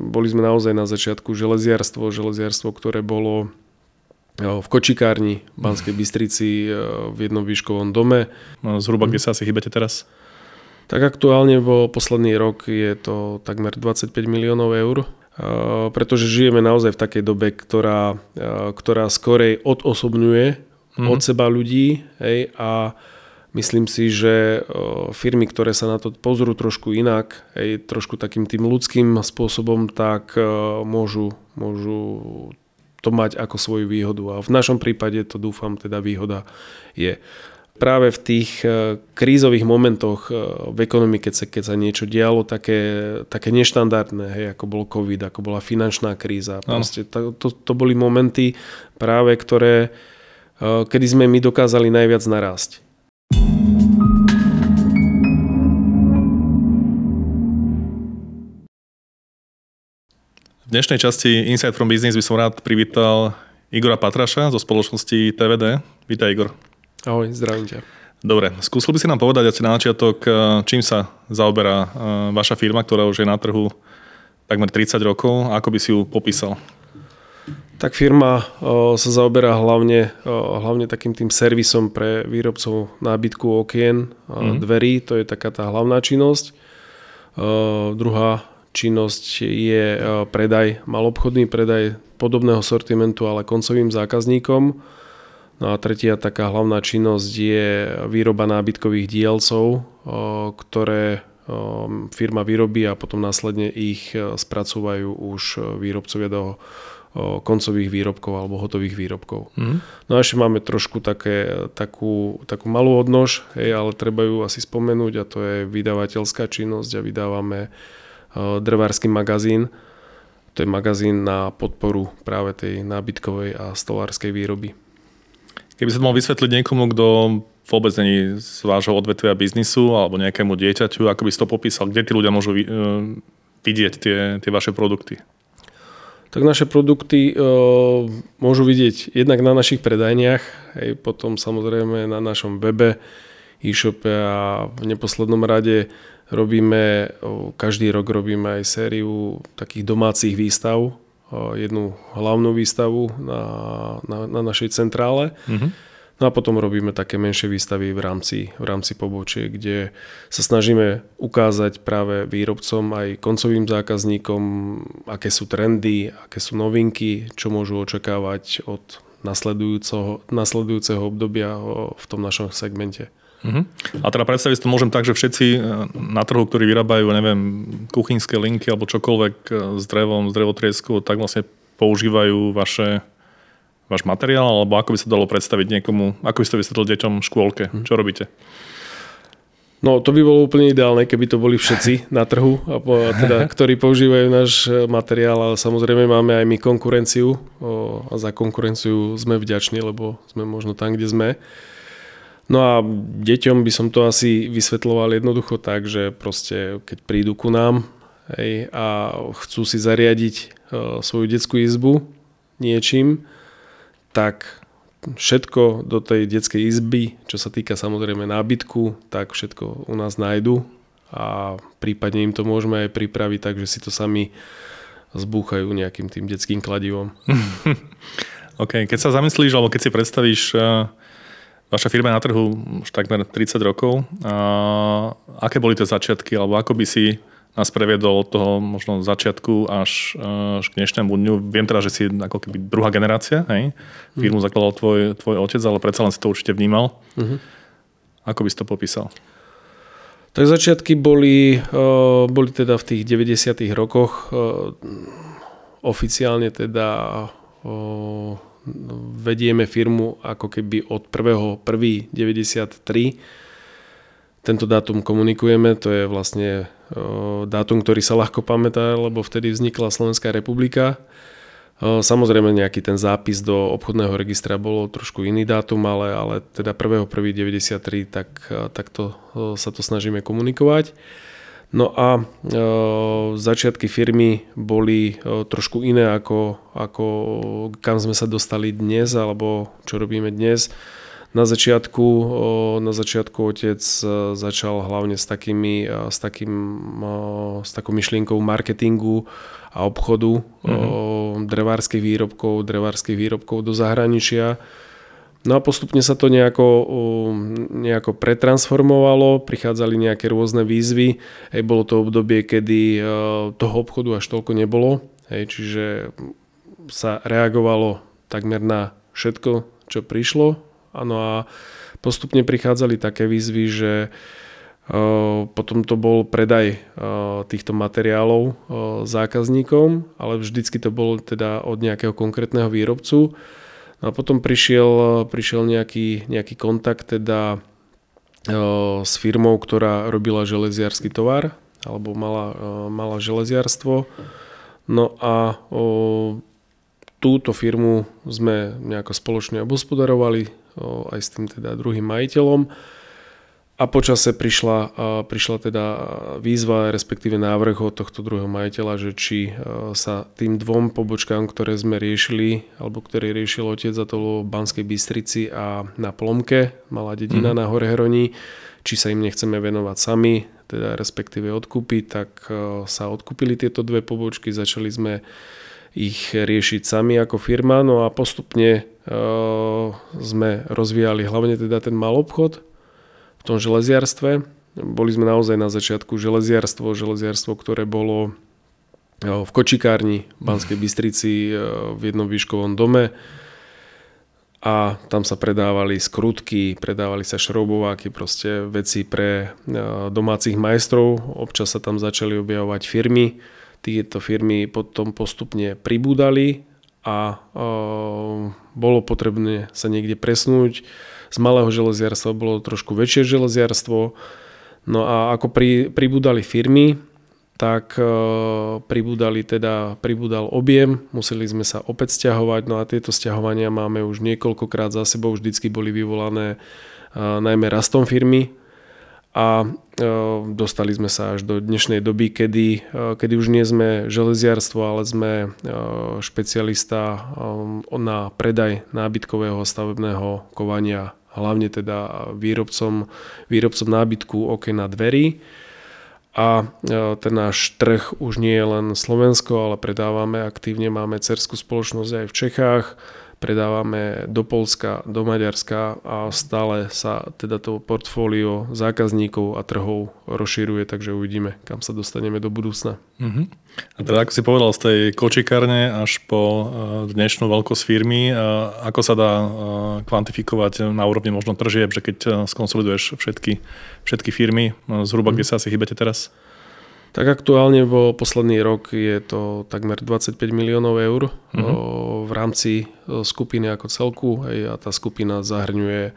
boli sme naozaj na začiatku železiarstvo, železiarstvo, ktoré bolo v kočikárni v Banskej Bystrici v jednom výškovom dome. No, zhruba kde sa asi chýbete teraz? Tak aktuálne vo posledný rok je to takmer 25 miliónov eur, pretože žijeme naozaj v takej dobe, ktorá, ktorá skorej odosobňuje mm-hmm. od seba ľudí hej, a myslím si, že firmy, ktoré sa na to pozrú trošku inak, hej, trošku takým tým ľudským spôsobom, tak môžu, môžu to mať ako svoju výhodu. A v našom prípade to dúfam teda výhoda je práve v tých e, krízových momentoch e, v ekonomike, keď sa, keď sa niečo dialo také, také neštandardné, hej, ako bol COVID, ako bola finančná kríza. Proste to, to, to boli momenty práve, ktoré, e, kedy sme my dokázali najviac narásť. V dnešnej časti Inside from Business by som rád privítal Igora Patraša zo spoločnosti TVD. Vítaj Igor. Ahoj, zdravím ťa. Dobre, skúsil by si nám povedať asi na začiatok, eh, čím sa zaoberá eh, vaša firma, ktorá už je na trhu takmer 30 rokov. Ako by si ju popísal? Tak firma eh, sa zaoberá hlavne, hlavne takým tým servisom pre výrobcov nábytku okien, mm. dverí, to je taká tá hlavná činnosť. Druhá činnosť je predaj, malobchodný predaj podobného sortimentu, ale koncovým zákazníkom. No a tretia taká hlavná činnosť je výroba nábytkových dielcov, ktoré firma vyrobí a potom následne ich spracúvajú už výrobcovia do koncových výrobkov alebo hotových výrobkov. Mm. No a ešte máme trošku také, takú, takú malú odnož, hej, ale treba ju asi spomenúť a to je vydavateľská činnosť a vydávame drvársky magazín. To je magazín na podporu práve tej nábytkovej a stolárskej výroby. Keby sa mal vysvetliť niekomu, kto vôbec není z vášho odvetvia biznisu alebo nejakému dieťaťu, ako by si to popísal, kde tí ľudia môžu e, vidieť tie, tie vaše produkty? Tak naše produkty e, môžu vidieť jednak na našich predajniach, aj potom samozrejme na našom webe, e-shope a v neposlednom rade robíme, každý rok robíme aj sériu takých domácich výstav, jednu hlavnú výstavu na, na, na našej centrále. Mm-hmm. No a potom robíme také menšie výstavy v rámci, v rámci pobočie, kde sa snažíme ukázať práve výrobcom aj koncovým zákazníkom, aké sú trendy, aké sú novinky, čo môžu očakávať od nasledujúceho, nasledujúceho obdobia v tom našom segmente. Uh-huh. A teda predstaviť to môžem tak, že všetci e, na trhu, ktorí vyrábajú, neviem, kuchynské linky alebo čokoľvek e, s drevom, s drevotrieskou, tak vlastne používajú vaše, váš materiál, alebo ako by sa dalo predstaviť niekomu, ako by ste vysvetlil deťom v škôlke, uh-huh. čo robíte? No to by bolo úplne ideálne, keby to boli všetci na trhu, a teda, ktorí používajú náš e, materiál, ale samozrejme máme aj my konkurenciu a za konkurenciu sme vďační, lebo sme možno tam, kde sme. No a deťom by som to asi vysvetloval jednoducho tak, že proste keď prídu ku nám hej, a chcú si zariadiť e, svoju detskú izbu niečím, tak všetko do tej detskej izby, čo sa týka samozrejme nábytku, tak všetko u nás nájdu a prípadne im to môžeme aj pripraviť tak, že si to sami zbúchajú nejakým tým detským kladivom. OK, keď sa zamyslíš, alebo keď si predstavíš uh Vaša firma je na trhu už takmer 30 rokov. A aké boli tie začiatky, alebo ako by si nás previedol od toho možno začiatku až, až k dnešnému dňu. Viem teda, že si ako keby druhá generácia, hej? Mhm. Firmu mm. zakladal tvoj, tvoj otec, ale predsa len si to určite vnímal. Mm-hmm. Ako by si to popísal? Tak začiatky boli, uh, boli teda v tých 90 rokoch uh, oficiálne teda uh, vedieme firmu ako keby od 1.1.93. Tento dátum komunikujeme, to je vlastne dátum, ktorý sa ľahko pamätá, lebo vtedy vznikla Slovenská republika. Samozrejme nejaký ten zápis do obchodného registra bolo trošku iný dátum, ale, ale teda 1.1.93 tak, tak to, sa to snažíme komunikovať. No a e, začiatky firmy boli e, trošku iné ako, ako kam sme sa dostali dnes alebo čo robíme dnes. na začiatku, na začiatku otec začal hlavne s, takými, s, takým, s takou myšlienkou marketingu a obchodu mm-hmm. drevárskych výrobkov, drevárskych výrobkov do zahraničia. No a postupne sa to nejako, nejako pretransformovalo, prichádzali nejaké rôzne výzvy. Hej, bolo to obdobie, kedy toho obchodu až toľko nebolo, hej, čiže sa reagovalo takmer na všetko, čo prišlo Áno a postupne prichádzali také výzvy, že potom to bol predaj týchto materiálov zákazníkom, ale vždycky to bolo teda od nejakého konkrétneho výrobcu. No a potom prišiel, prišiel nejaký, nejaký kontakt teda s firmou, ktorá robila železiarský tovar alebo mala, mala železiarstvo. No a túto firmu sme nejako spoločne obhospodarovali, aj s tým teda druhým majiteľom. A počase prišla, prišla teda výzva, respektíve návrh od tohto druhého majiteľa, že či sa tým dvom pobočkám, ktoré sme riešili, alebo ktoré riešil otec, za to v Banskej Bystrici a na Plomke, malá dedina mm. na Hore Hroní, či sa im nechceme venovať sami, teda respektíve odkúpiť, tak sa odkúpili tieto dve pobočky, začali sme ich riešiť sami ako firma, no a postupne sme rozvíjali hlavne teda ten mal obchod v tom železiarstve. Boli sme naozaj na začiatku železiarstvo, železiarstvo, ktoré bolo v kočikárni v Banskej Bystrici v jednom výškovom dome a tam sa predávali skrutky, predávali sa šroubováky, proste veci pre domácich majstrov. Občas sa tam začali objavovať firmy. Tieto firmy potom postupne pribúdali a bolo potrebné sa niekde presnúť. Z malého železiarstva bolo trošku väčšie železiarstvo. No a ako pri, pribúdali firmy, tak e, pribúdali teda, pribúdal objem, museli sme sa opäť stiahovať, no a tieto stiahovania máme už niekoľkokrát za sebou, vždycky boli vyvolané e, najmä rastom firmy, a e, dostali sme sa až do dnešnej doby, kedy, e, kedy už nie sme železiarstvo, ale sme e, špecialista na predaj nábytkového stavebného kovania, hlavne teda výrobcom, výrobcom nábytku okien a dverí. A ten náš trh už nie je len Slovensko, ale predávame aktívne, máme cerskú spoločnosť aj v Čechách, predávame do Polska, do Maďarska a stále sa teda to portfólio zákazníkov a trhov rozširuje, takže uvidíme, kam sa dostaneme do budúcna. Uh-huh. A teda ako si povedal, z tej kočikárne až po e, dnešnú veľkosť firmy, e, ako sa dá e, kvantifikovať na úrovni možno tržieb, že keď skonsoliduješ všetky, všetky firmy, zhruba uh-huh. kde sa asi chybete teraz? Tak aktuálne vo posledný rok je to takmer 25 miliónov eur uh-huh. v rámci skupiny ako celku hej, a tá skupina zahrňuje,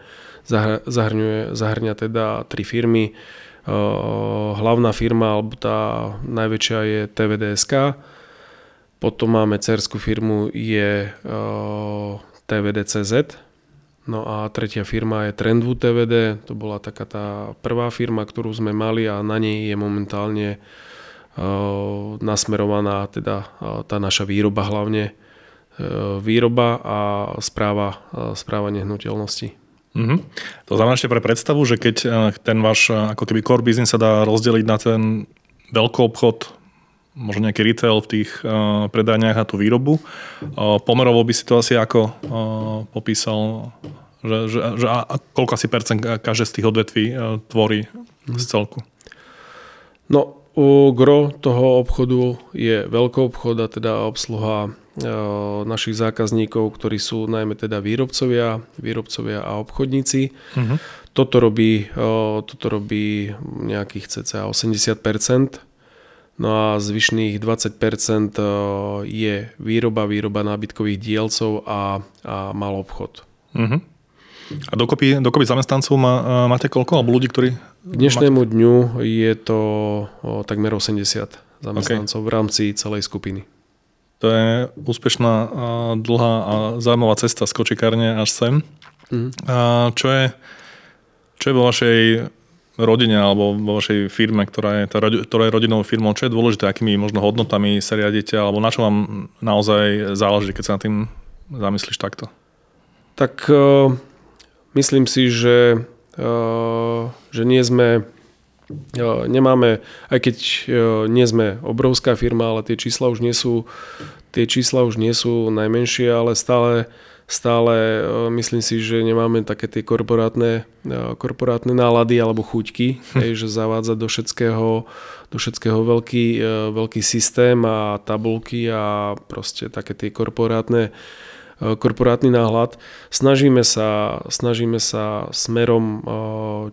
zahrňuje, zahrňa teda tri firmy. Hlavná firma, alebo tá najväčšia je TVDSK, potom máme cerskú firmu je TVDCZ, No a tretia firma je Trendwood TVD, to bola taká tá prvá firma, ktorú sme mali a na nej je momentálne nasmerovaná teda tá naša výroba hlavne výroba a správa, správa nehnuteľnosti. Mm-hmm. To znamená ešte pre predstavu, že keď ten váš ako keby core business sa dá rozdeliť na ten veľký obchod, možno nejaký retail v tých uh, predajniach a tú výrobu, uh, pomerovo by si to asi ako uh, popísal, že, že, že a, a koľko asi percent každé z tých odvetví uh, tvorí mm-hmm. z celku? No, gro toho obchodu je veľký obchod a teda obsluha e, našich zákazníkov, ktorí sú najmä teda výrobcovia, výrobcovia a obchodníci. Uh-huh. Toto, robí, e, toto robí nejakých cca 80%. No a zvyšných 20% e, je výroba, výroba nábytkových dielcov a, a mal obchod. Uh-huh. A dokopy, dokopy zamestnancov má, máte koľko? Alebo ľudí, ktorí... K dnešnému dňu je to o, takmer 80 zamestnancov okay. v rámci celej skupiny. To je úspešná, dlhá a zaujímavá cesta z kočikárne až sem. Mm. A čo, je, čo je vo vašej rodine alebo vo vašej firme, ktorá je, ktorá je rodinovou firmou, čo je dôležité, akými možno hodnotami sa riadite, alebo na čo vám naozaj záleží, keď sa na tým zamyslíš takto? Tak myslím si, že, že nie sme nemáme, aj keď nie sme obrovská firma, ale tie čísla už nie sú, tie čísla už nie sú najmenšie, ale stále, stále myslím si, že nemáme také tie korporátne, korporátne nálady alebo chuťky, hm. hej, že zavádzať do všetkého, do všetkého veľký, veľký systém a tabulky a proste také tie korporátne Eh, korporátny náhľad. Snažíme sa, snažíme sa smerom, eh,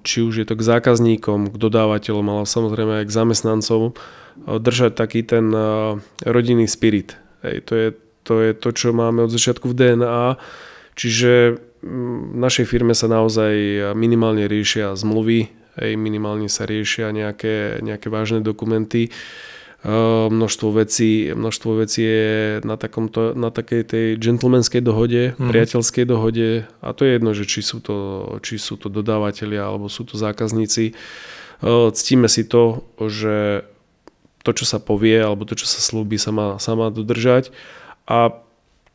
či už je to k zákazníkom, k dodávateľom, ale samozrejme aj k zamestnancom, eh, držať taký ten rodinný spirit. Hej, to, je, to je to, čo máme od začiatku v DNA. Čiže mm, v našej firme sa naozaj minimálne riešia zmluvy, hej, minimálne sa riešia nejaké, nejaké vážne dokumenty. Ehm, množstvo vecí, množstvo vecí je na, takomto, na takej tej gentlemanskej dohode, mm. priateľskej dohode a to je jedno, že či sú to, či sú to dodávateľia alebo sú to zákazníci. Ehm, ctíme si to, že to, čo sa povie alebo to, čo sa slúbi, sa má, sa má dodržať a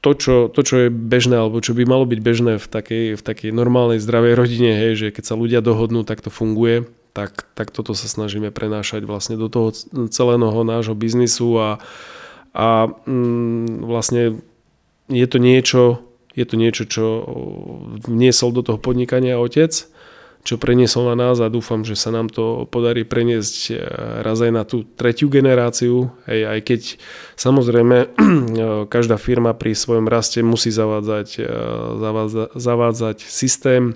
to čo, to, čo je bežné, alebo čo by malo byť bežné v takej, v takej normálnej zdravej rodine, hej, že keď sa ľudia dohodnú, tak to funguje tak, tak toto sa snažíme prenášať vlastne do toho celého nášho biznisu a, a mm, vlastne je to niečo, je to niečo, čo vniesol do toho podnikania otec, čo preniesol na nás a dúfam, že sa nám to podarí preniesť e, raz aj na tú tretiu generáciu, hej, aj keď samozrejme každá firma pri svojom raste musí zavádzať, e, zavádzať, zavádzať systém,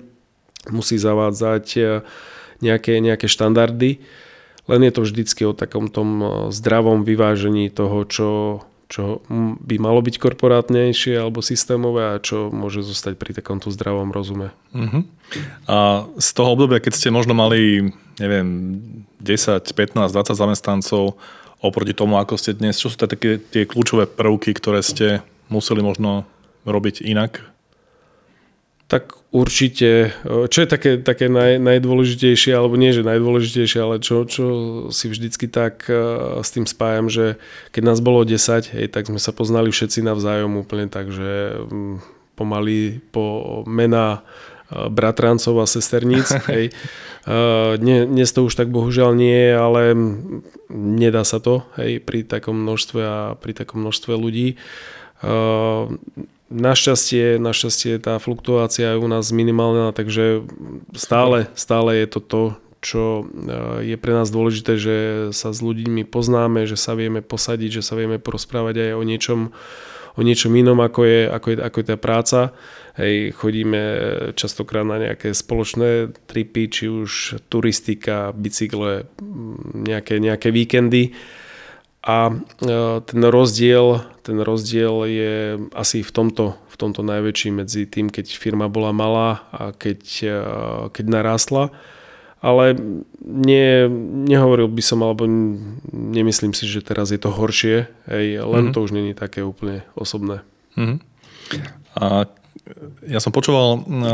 musí zavádzať e, nejaké, nejaké štandardy, len je to vždycky o takom tom eh, zdravom vyvážení toho, čo, čo by malo byť korporátnejšie alebo systémové a čo môže zostať pri takomto zdravom rozume. Uh-huh. A z toho obdobia, keď ste možno mali, neviem, 10, 15, 20 zamestnancov oproti tomu, ako ste dnes, čo sú také tie kľúčové prvky, ktoré ste museli možno robiť inak tak určite, čo je také, také naj, najdôležitejšie, alebo nie, že najdôležitejšie, ale čo, čo si vždycky tak uh, s tým spájam, že keď nás bolo 10, hej, tak sme sa poznali všetci navzájom úplne tak, že um, pomaly po mena uh, bratrancov a sesterníc, hej. Dnes to už tak bohužiaľ nie je, ale nedá sa to, hej, pri takom množstve a pri takom množstve ľudí. Našťastie, našťastie tá fluktuácia je u nás minimálna, takže stále, stále je to to, čo e, je pre nás dôležité, že sa s ľuďmi poznáme, že sa vieme posadiť, že sa vieme porozprávať aj o niečom, o niečom inom, ako je, ako je, ako je tá práca. Hej, chodíme častokrát na nejaké spoločné tripy, či už turistika, bicykle, nejaké, nejaké víkendy a e, ten rozdiel, ten rozdiel je asi v tomto, v tomto najväčší medzi tým, keď firma bola malá a keď, e, keď narástla. Ale nie, nehovoril by som, alebo nemyslím si, že teraz je to horšie, hej, len mm-hmm. to už není také úplne osobné. Mm-hmm. A ja som počúval e,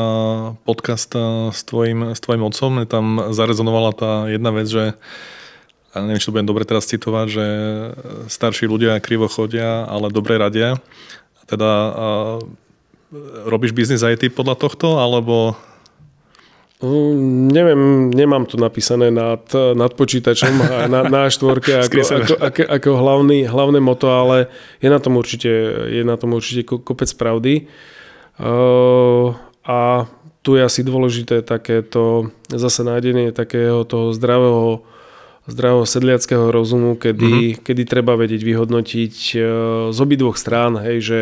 podcast s tvojim, s tvojim otcom, tam zarezonovala tá jedna vec, že a neviem, či to budem dobre teraz citovať, že starší ľudia krivo chodia, ale dobre radia. Teda a, robíš biznis aj ty podľa tohto, alebo... Um, neviem, nemám to napísané nad, nad počítačom a na, na štvorke ako, ako, ako, ako hlavný, hlavné moto, ale je na tom určite, je na tom určite kopec pravdy. Uh, a tu je asi dôležité takéto zase nájdenie takého toho zdravého zdravého sedliackého rozumu, kedy, mm-hmm. kedy treba vedieť vyhodnotiť e, z obidvoch strán, hej, že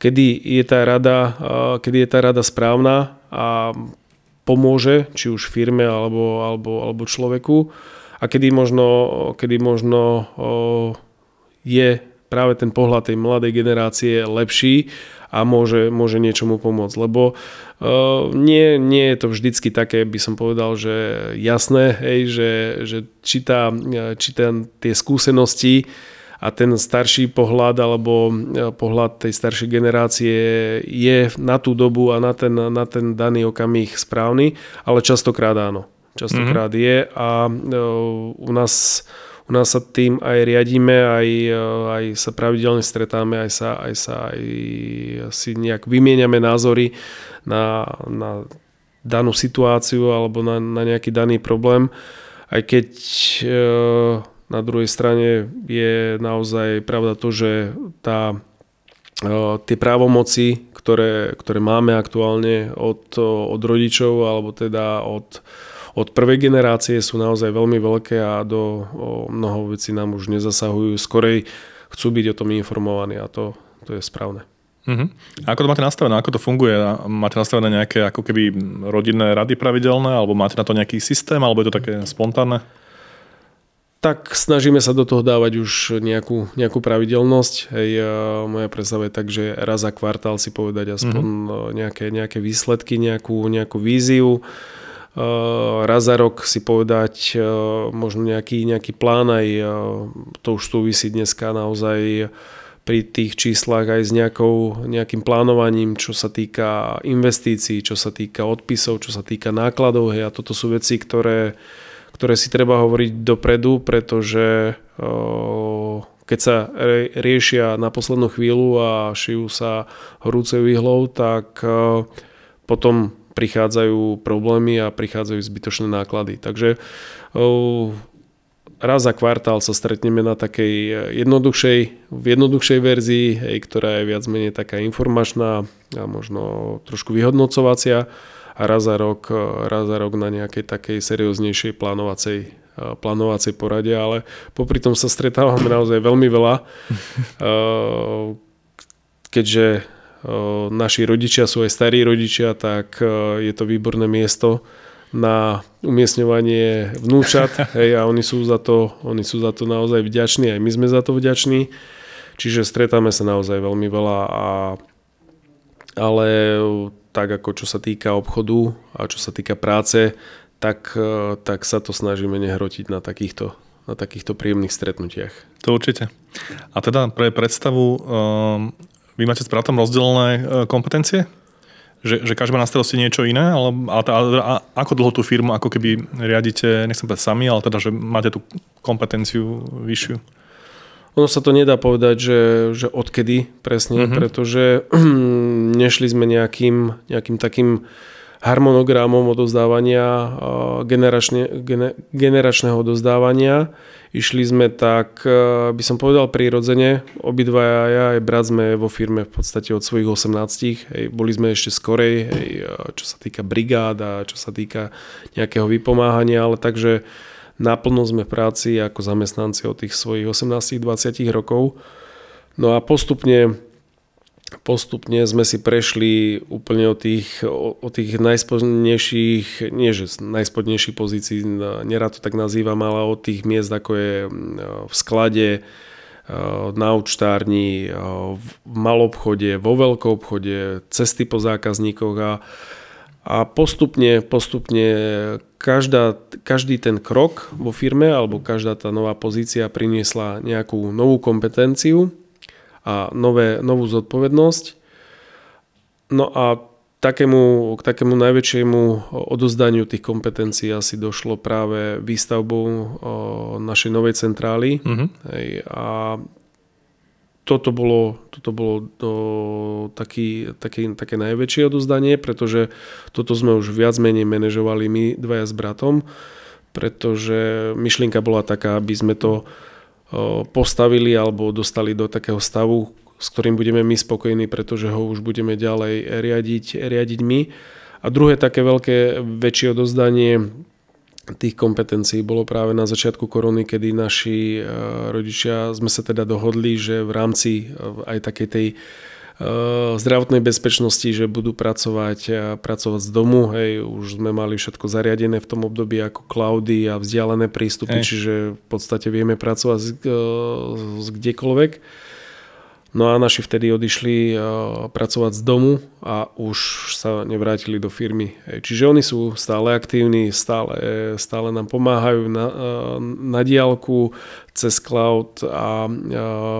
kedy je tá rada, e, kedy je tá rada správna a pomôže, či už firme alebo, alebo, alebo človeku a kedy možno, kedy možno je práve ten pohľad tej mladej generácie lepší a môže, môže niečomu pomôcť. Lebo uh, nie, nie je to vždycky také, by som povedal, že jasné, hej, že, že či, tá, či ten, tie skúsenosti a ten starší pohľad alebo pohľad tej staršej generácie je na tú dobu a na ten, na ten daný okamih správny, ale častokrát áno. Častokrát mm-hmm. je a u nás u nás sa tým aj riadíme, aj, eh, aj sa pravidelne stretáme, aj sa, aj sa aj si nejak vymieňame názory na, na danú situáciu alebo na, na nejaký daný problém. Aj keď na druhej strane je naozaj pravda to, že tá, tie právomoci, ktoré, ktoré máme aktuálne od, od rodičov alebo teda od, od prvej generácie sú naozaj veľmi veľké a do mnoho vecí nám už nezasahujú. Skorej chcú byť o tom informovaní a to, to je správne. Uh-huh. A ako to máte nastavené? Ako to funguje? Máte nastavené nejaké ako keby rodinné rady pravidelné? Alebo máte na to nejaký systém? Alebo je to také spontánne? Tak snažíme sa do toho dávať už nejakú, nejakú pravidelnosť. Hej, moja predstava je tak, že raz za kvartál si povedať aspoň uh-huh. nejaké, nejaké výsledky, nejakú, nejakú víziu. Raz za rok si povedať možno nejaký, nejaký plán aj to už súvisí dneska naozaj pri tých číslach aj s nejakou, nejakým plánovaním, čo sa týka investícií, čo sa týka odpisov, čo sa týka nákladov. Hej, a toto sú veci, ktoré, ktoré si treba hovoriť dopredu, pretože keď sa riešia na poslednú chvíľu a šijú sa horúce výhlou, tak potom prichádzajú problémy a prichádzajú zbytočné náklady. Takže raz za kvartál sa stretneme na takej eh, jednoduchšej, v jednoduchšej verzii, hej, ktorá je viac menej taká informačná a možno trošku vyhodnocovacia a raz za rok, eh, raz za rok na nejakej takej serióznejšej plánovacej, eh, plánovacej porade, ale popri tom sa stretávame naozaj veľmi veľa, keďže naši rodičia sú aj starí rodičia, tak je to výborné miesto, na umiestňovanie vnúčat hej, a oni sú, za to, oni sú za to naozaj vďační, aj my sme za to vďační. Čiže stretáme sa naozaj veľmi veľa, a, ale tak ako čo sa týka obchodu a čo sa týka práce, tak, tak sa to snažíme nehrotiť na takýchto, na takýchto príjemných stretnutiach. To určite. A teda pre predstavu, um, vy máte s bratom rozdelené uh, kompetencie? že, že každý má na starosti niečo iné, ale, ale a, a, ako dlho tú firmu ako keby riadite, nechcem povedať sami, ale teda, že máte tú kompetenciu vyššiu? Ono sa to nedá povedať, že, že odkedy presne, uh-huh. pretože nešli sme nejakým, nejakým takým harmonogramom odozdávania, generačne, gener, generačného odozdávania. Išli sme tak, e, by som povedal prirodzene, obidva ja aj brat sme vo firme v podstate od svojich 18. Hej, boli sme ešte skorej, hej, čo sa týka brigád a čo sa týka nejakého vypomáhania, ale takže naplno sme v práci ako zamestnanci od tých svojich 18-20 rokov. No a postupne postupne sme si prešli úplne od tých, od tých najspodnejších, nie že najspodnejších pozícií, nerad to tak nazývam, ale od tých miest, ako je v sklade, na účtárni, v malobchode, vo veľkom obchode, cesty po zákazníkoch a, a postupne, postupne každá, každý ten krok vo firme alebo každá tá nová pozícia priniesla nejakú novú kompetenciu a nové, novú zodpovednosť. No a takému, k takému najväčšiemu odozdaniu tých kompetencií asi došlo práve výstavbou našej novej centrály. Mm-hmm. Hej, a toto bolo, toto bolo to, taký, taký, také najväčšie odozdanie, pretože toto sme už viac menej manažovali my dvaja s bratom, pretože myšlienka bola taká, aby sme to postavili alebo dostali do takého stavu, s ktorým budeme my spokojní, pretože ho už budeme ďalej riadiť, riadiť my. A druhé také veľké, väčšie odozdanie tých kompetencií bolo práve na začiatku korony, kedy naši rodičia sme sa teda dohodli, že v rámci aj takej tej zdravotnej bezpečnosti, že budú pracovať, eh, pracovať z domu. Hej, už sme mali všetko zariadené v tom období ako cloudy a vzdialené prístupy, hej. čiže v podstate vieme pracovať z, eh, z kdekoľvek. No a naši vtedy odišli pracovať z domu a už sa nevrátili do firmy. Čiže oni sú stále aktívni, stále, stále nám pomáhajú na, na diálku cez cloud a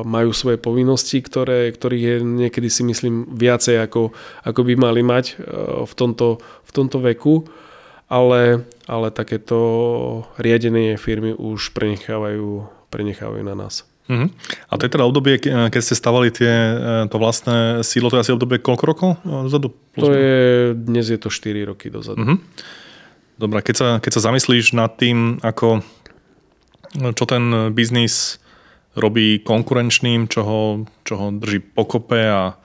majú svoje povinnosti, ktoré, ktorých je niekedy si myslím viacej ako, ako by mali mať v tomto, v tomto veku. Ale, ale takéto riadenie firmy už prenechávajú, prenechávajú na nás. Uh-huh. A to je teda obdobie, keď ste stavali tie, to vlastné sídlo, to je asi obdobie koľko rokov dozadu? To je, dnes je to 4 roky dozadu. Uh-huh. Dobre, keď sa, keď sa zamyslíš nad tým, ako, čo ten biznis robí konkurenčným, čo ho, čo ho drží pokope a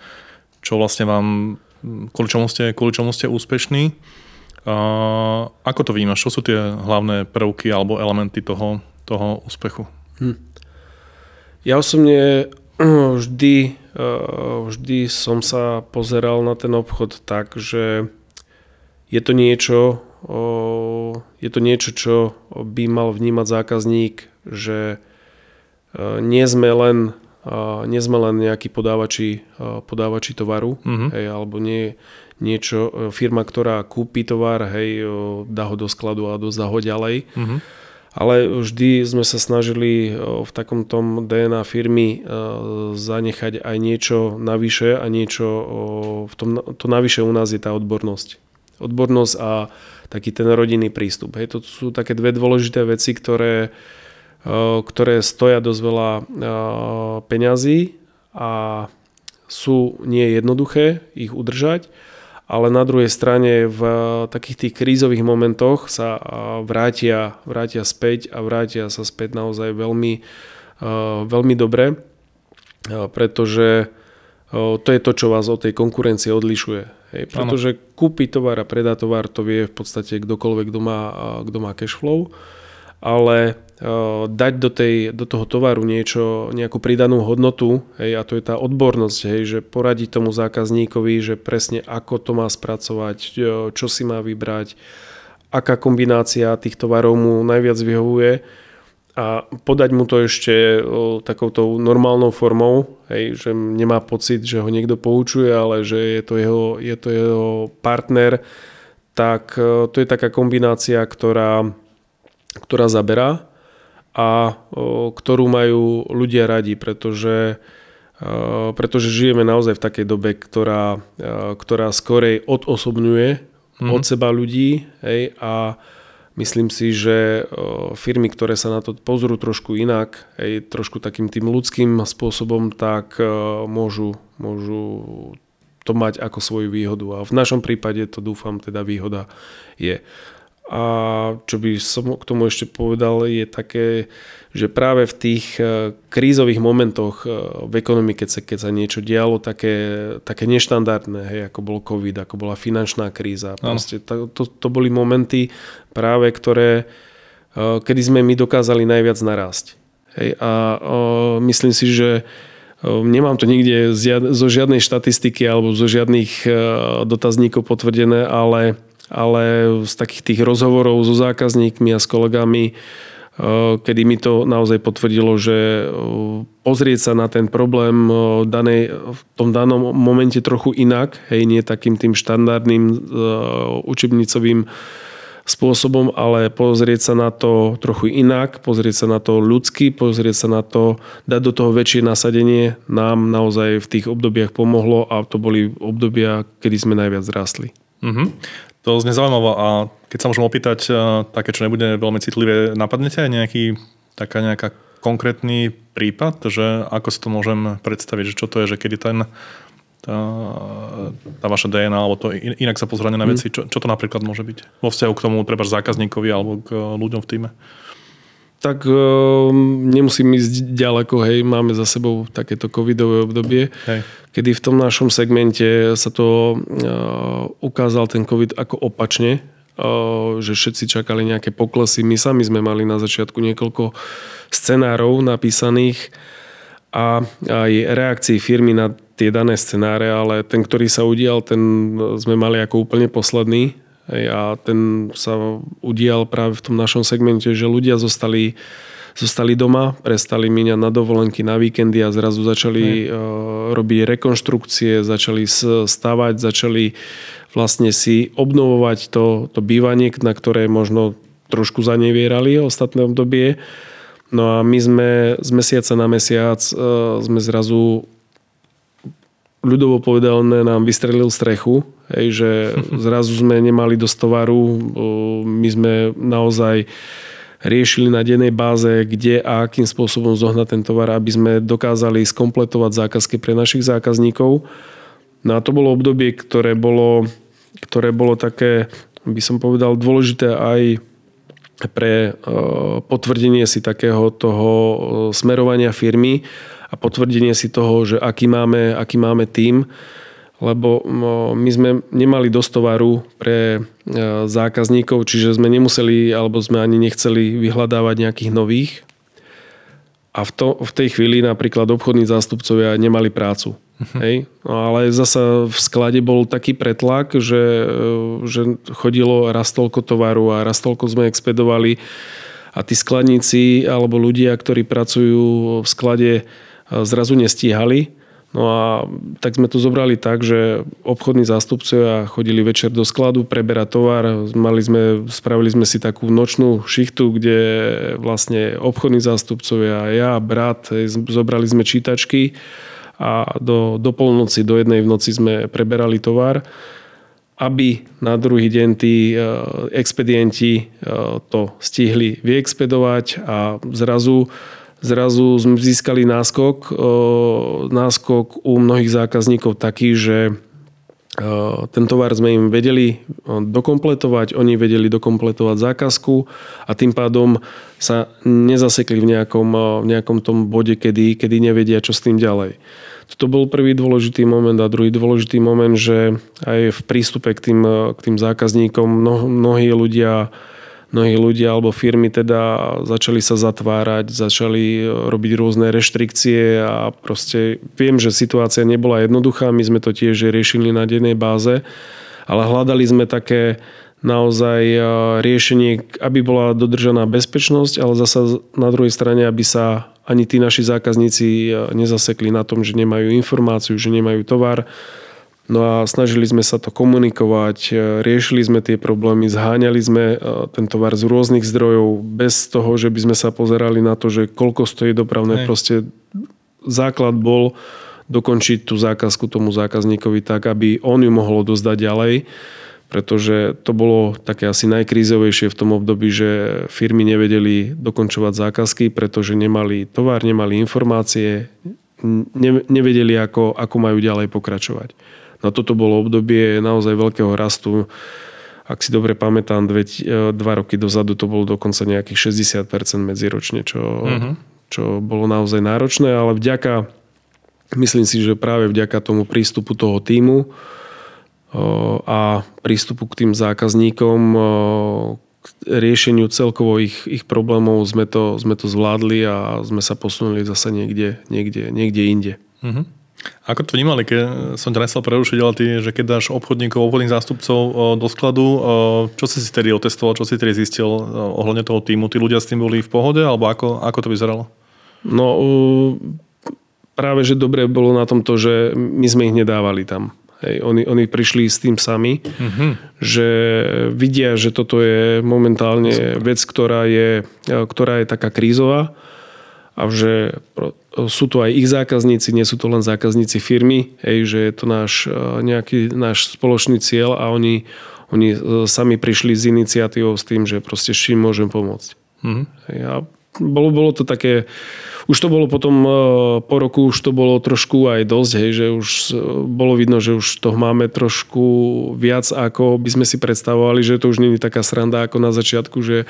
čo vlastne vám, kvôli čomu ste, kvôli čomu ste úspešní, a ako to vnímaš? Čo sú tie hlavné prvky alebo elementy toho, toho úspechu? Hm. Ja osobne vždy, eh, vždy som sa pozeral na ten obchod tak, že je to niečo, je to niečo, čo by mal vnímať zákazník, že eh, nie sme len, nie sme len nejakí podávači, podávači tovaru, mm-hmm. hej, alebo nie, niečo, firma, ktorá kúpi tovar, hej, dá ho do skladu a dozá ho ďalej. Mm-hmm. Ale vždy sme sa snažili v takom tom DNA firmy e, zanechať aj niečo navyše a niečo v tom, to navyše u nás je tá odbornosť. Odbornosť a taký ten rodinný prístup. Hej, to sú také dve dôležité veci, ktoré, e, ktoré stoja dosť veľa peňazí a sú nie jednoduché ich udržať ale na druhej strane v takých tých krízových momentoch sa vrátia, vrátia späť a vrátia sa späť naozaj veľmi, veľmi dobre, pretože to je to, čo vás od tej konkurencie odlišuje. Hej, pretože ano. kúpiť tovar a predať tovar to vie v podstate kdokoľvek, kto má, kto má cash flow, ale dať do, tej, do toho tovaru niečo, nejakú pridanú hodnotu, hej, a to je tá odbornosť, hej, že poradiť tomu zákazníkovi, že presne ako to má spracovať, čo si má vybrať, aká kombinácia tých tovarov mu najviac vyhovuje a podať mu to ešte takouto normálnou formou, hej, že nemá pocit, že ho niekto poučuje, ale že je to jeho, je to jeho partner, tak to je taká kombinácia, ktorá, ktorá zaberá a ktorú majú ľudia radi, pretože, pretože žijeme naozaj v takej dobe, ktorá, ktorá skorej odosobňuje mm-hmm. od seba ľudí hej, a myslím si, že firmy, ktoré sa na to pozrú trošku inak, hej, trošku takým tým ľudským spôsobom, tak môžu, môžu to mať ako svoju výhodu. A v našom prípade to dúfam teda výhoda je. A čo by som k tomu ešte povedal je také, že práve v tých e, krízových momentoch e, v ekonomike, keď sa, keď sa niečo dialo také, také neštandardné, hej, ako bol COVID, ako bola finančná kríza. Proste to, to, to boli momenty práve, ktoré, e, kedy sme my dokázali najviac narásť. Hej, a o, myslím si, že Nemám to nikde zo žiadnej štatistiky alebo zo žiadnych dotazníkov potvrdené, ale ale z takých tých rozhovorov so zákazníkmi a s kolegami, eh, kedy mi to naozaj potvrdilo, že eh, pozrieť sa na ten problém eh, danej, v tom danom momente trochu inak, hej, nie takým tým štandardným učebnicovým spôsobom, ale pozrieť sa na to trochu inak, pozrieť sa na to ľudsky, pozrieť sa na to, dať do toho väčšie nasadenie nám naozaj v tých obdobiach pomohlo a to boli obdobia, kedy sme najviac rastli. Mm-hmm. To znie zaujímavé a keď sa môžem opýtať, eh, také, čo nebude veľmi citlivé, napadnete aj nejaký, taká nejaká konkrétny prípad, že ako si to môžem predstaviť, že čo to je, že kedy ten tá, tá vaša DNA, alebo to inak sa pozranie na mhm. veci, čo, čo to napríklad môže byť? Vo vzťahu k tomu treba zákazníkovi alebo k ľuďom v týme? Tak uh, nemusím ísť ďaleko, hej, máme za sebou takéto covidové obdobie, hej. kedy v tom našom segmente sa to uh, ukázal ten covid ako opačne, uh, že všetci čakali nejaké poklesy. My sami sme mali na začiatku niekoľko scenárov napísaných a aj reakcií firmy na tie dané scenáre, ale ten, ktorý sa udial, ten sme mali ako úplne posledný a ten sa udial práve v tom našom segmente, že ľudia zostali, zostali doma, prestali míňať na dovolenky, na víkendy a zrazu začali uh, robiť rekonštrukcie, začali stavať, začali vlastne si obnovovať to, to bývanie, na ktoré možno trošku zanevierali ostatné obdobie. No a my sme z mesiaca na mesiac uh, sme zrazu ľudovo povedané nám vystrelil strechu, hej, že zrazu sme nemali dosť tovaru, my sme naozaj riešili na dennej báze, kde a akým spôsobom zohnať ten tovar, aby sme dokázali skompletovať zákazky pre našich zákazníkov. No a to bolo obdobie, ktoré bolo, ktoré bolo také, by som povedal, dôležité aj pre potvrdenie si takého toho smerovania firmy a potvrdenie si toho, že aký máme, aký máme tým, lebo my sme nemali dosť tovaru pre e, zákazníkov, čiže sme nemuseli alebo sme ani nechceli vyhľadávať nejakých nových. A v, to, v tej chvíli napríklad obchodní zástupcovia nemali prácu. Uh-huh. Hej? No, ale zasa v sklade bol taký pretlak, že, e, že chodilo raz toľko tovaru a raz toľko sme expedovali a tí skladníci alebo ľudia, ktorí pracujú v sklade e, zrazu nestíhali No a tak sme to zobrali tak, že obchodní zástupcovia chodili večer do skladu preberať tovar. Mali sme, spravili sme si takú nočnú šichtu, kde vlastne obchodní zástupcovia, ja, brat, zobrali sme čítačky a do, do polnoci, do jednej v noci sme preberali tovar aby na druhý deň tí e, expedienti e, to stihli vyexpedovať a zrazu zrazu sme získali náskok, náskok u mnohých zákazníkov taký, že ten tovar sme im vedeli dokompletovať, oni vedeli dokompletovať zákazku a tým pádom sa nezasekli v nejakom, v nejakom tom bode, kedy, kedy nevedia, čo s tým ďalej. Toto bol prvý dôležitý moment a druhý dôležitý moment, že aj v prístupe k tým, k tým zákazníkom mnohí ľudia mnohí ľudia alebo firmy teda začali sa zatvárať, začali e, robiť rôzne reštrikcie a proste viem, že situácia nebola jednoduchá, my sme to tiež riešili na dennej báze, ale hľadali sme také naozaj e, riešenie, aby bola dodržaná bezpečnosť, ale zasa na druhej strane, aby sa ani tí naši zákazníci e, nezasekli na tom, že nemajú informáciu, že nemajú tovar, No a snažili sme sa to komunikovať, e, riešili sme tie problémy, zháňali sme e, ten tovar z rôznych zdrojov bez toho, že by sme sa pozerali na to, že koľko stojí dopravné. Hej. Proste základ bol dokončiť tú zákazku tomu zákazníkovi tak, aby on ju mohol dozdať ďalej pretože to bolo také asi najkrízovejšie v tom období, že firmy nevedeli dokončovať zákazky, pretože nemali tovar, nemali informácie, nevedeli, ako, ako majú ďalej pokračovať. No toto bolo obdobie naozaj veľkého rastu. Ak si dobre pamätám, dve, e, dva roky dozadu to bolo dokonca nejakých 60% medziročne, čo, uh-huh. čo bolo naozaj náročné, ale vďaka, myslím si, že práve vďaka tomu prístupu toho týmu a prístupu k tým zákazníkom, k riešeniu celkovo ich, ich problémov sme to, sme to zvládli a sme sa posunuli zase niekde, niekde, niekde inde. Uh-huh. Ako to vnímali, keď som ťa nechcel prerušiť, ale ty, že keď dáš obchodníkov, obchodných zástupcov do skladu, čo si si tedy otestoval, čo si tedy zistil ohľadne toho týmu? Tí ľudia s tým boli v pohode, alebo ako, ako to vyzeralo? No, práve, že dobre bolo na tom to, že my sme ich nedávali tam. Hej, oni, oni prišli s tým sami, mm-hmm. že vidia, že toto je momentálne vec, ktorá je, ktorá je taká krízová a že sú to aj ich zákazníci, nie sú to len zákazníci firmy, hej, že je to náš, e, nejaký náš spoločný cieľ a oni, oni e, sami prišli s iniciatívou s tým, že proste s čím môžem pomôcť. Mm-hmm. Hej, a bolo, bolo to také, už to bolo potom e, po roku, už to bolo trošku aj dosť, hej, že už bolo vidno, že už toho máme trošku viac, ako by sme si predstavovali, že to už nie je taká sranda ako na začiatku, že,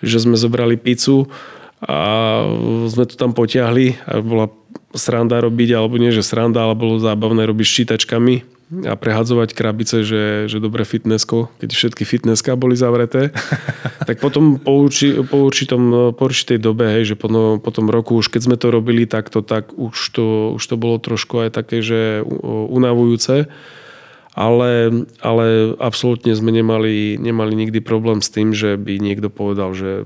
že sme zobrali pizzu a sme to tam potiahli a bola sranda robiť, alebo nie, že sranda, ale bolo zábavné robiť ščítačkami a prehadzovať krabice, že, že dobre fitnessko, keď všetky fitnesska boli zavreté. tak potom po, urči, po, určitom, po určitej dobe, hej, že po, no, po tom roku, už keď sme to robili takto, tak už to, už to bolo trošku aj také, že unavujúce ale, ale absolútne sme nemali, nemali nikdy problém s tým, že by niekto povedal, že,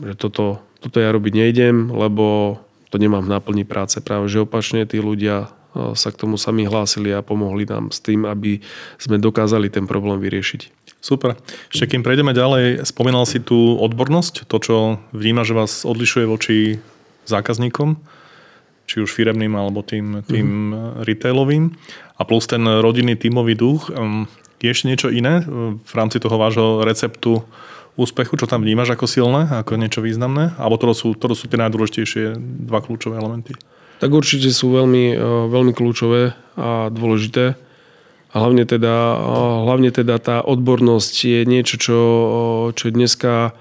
že toto, toto ja robiť nejdem, lebo to nemám v náplni práce. Práve že opačne tí ľudia sa k tomu sami hlásili a pomohli nám s tým, aby sme dokázali ten problém vyriešiť. Super. Ešte kým prejdeme ďalej, spomínal si tú odbornosť, to, čo vníma, že vás odlišuje voči zákazníkom či už firemným alebo tým, tým mm-hmm. retailovým. A plus ten rodinný tímový duch. Je ešte niečo iné v rámci toho vášho receptu úspechu, čo tam vnímaš ako silné, ako niečo významné? Alebo to sú, to sú tie najdôležitejšie dva kľúčové elementy? Tak určite sú veľmi, veľmi kľúčové a dôležité. Hlavne teda, hlavne teda tá odbornosť je niečo, čo, čo dneska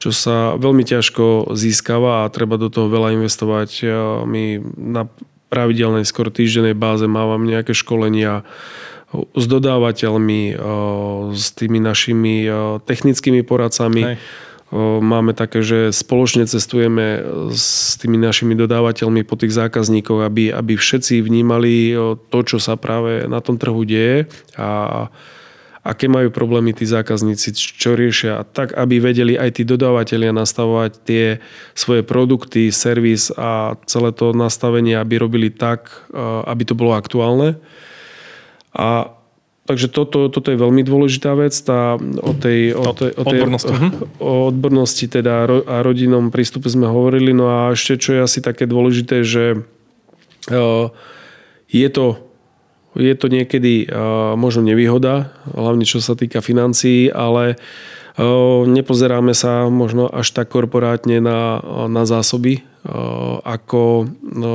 čo sa veľmi ťažko získava a treba do toho veľa investovať. My na pravidelnej, skoro týždennej báze mávam nejaké školenia s dodávateľmi, s tými našimi technickými poradcami. Hej. Máme také, že spoločne cestujeme s tými našimi dodávateľmi po tých zákazníkoch, aby, aby všetci vnímali to, čo sa práve na tom trhu deje a aké majú problémy tí zákazníci, čo riešia, tak aby vedeli aj tí dodávateľia nastavovať tie svoje produkty, servis a celé to nastavenie, aby robili tak, aby to bolo aktuálne. A Takže toto, toto je veľmi dôležitá vec. Tá, o tej, o tej, o tej odbornosti. Mhm. O odbornosti teda a rodinnom prístupe sme hovorili. No a ešte čo je asi také dôležité, že je to, je to niekedy možno nevýhoda, hlavne čo sa týka financií, ale nepozeráme sa možno až tak korporátne na, na zásoby, ako no,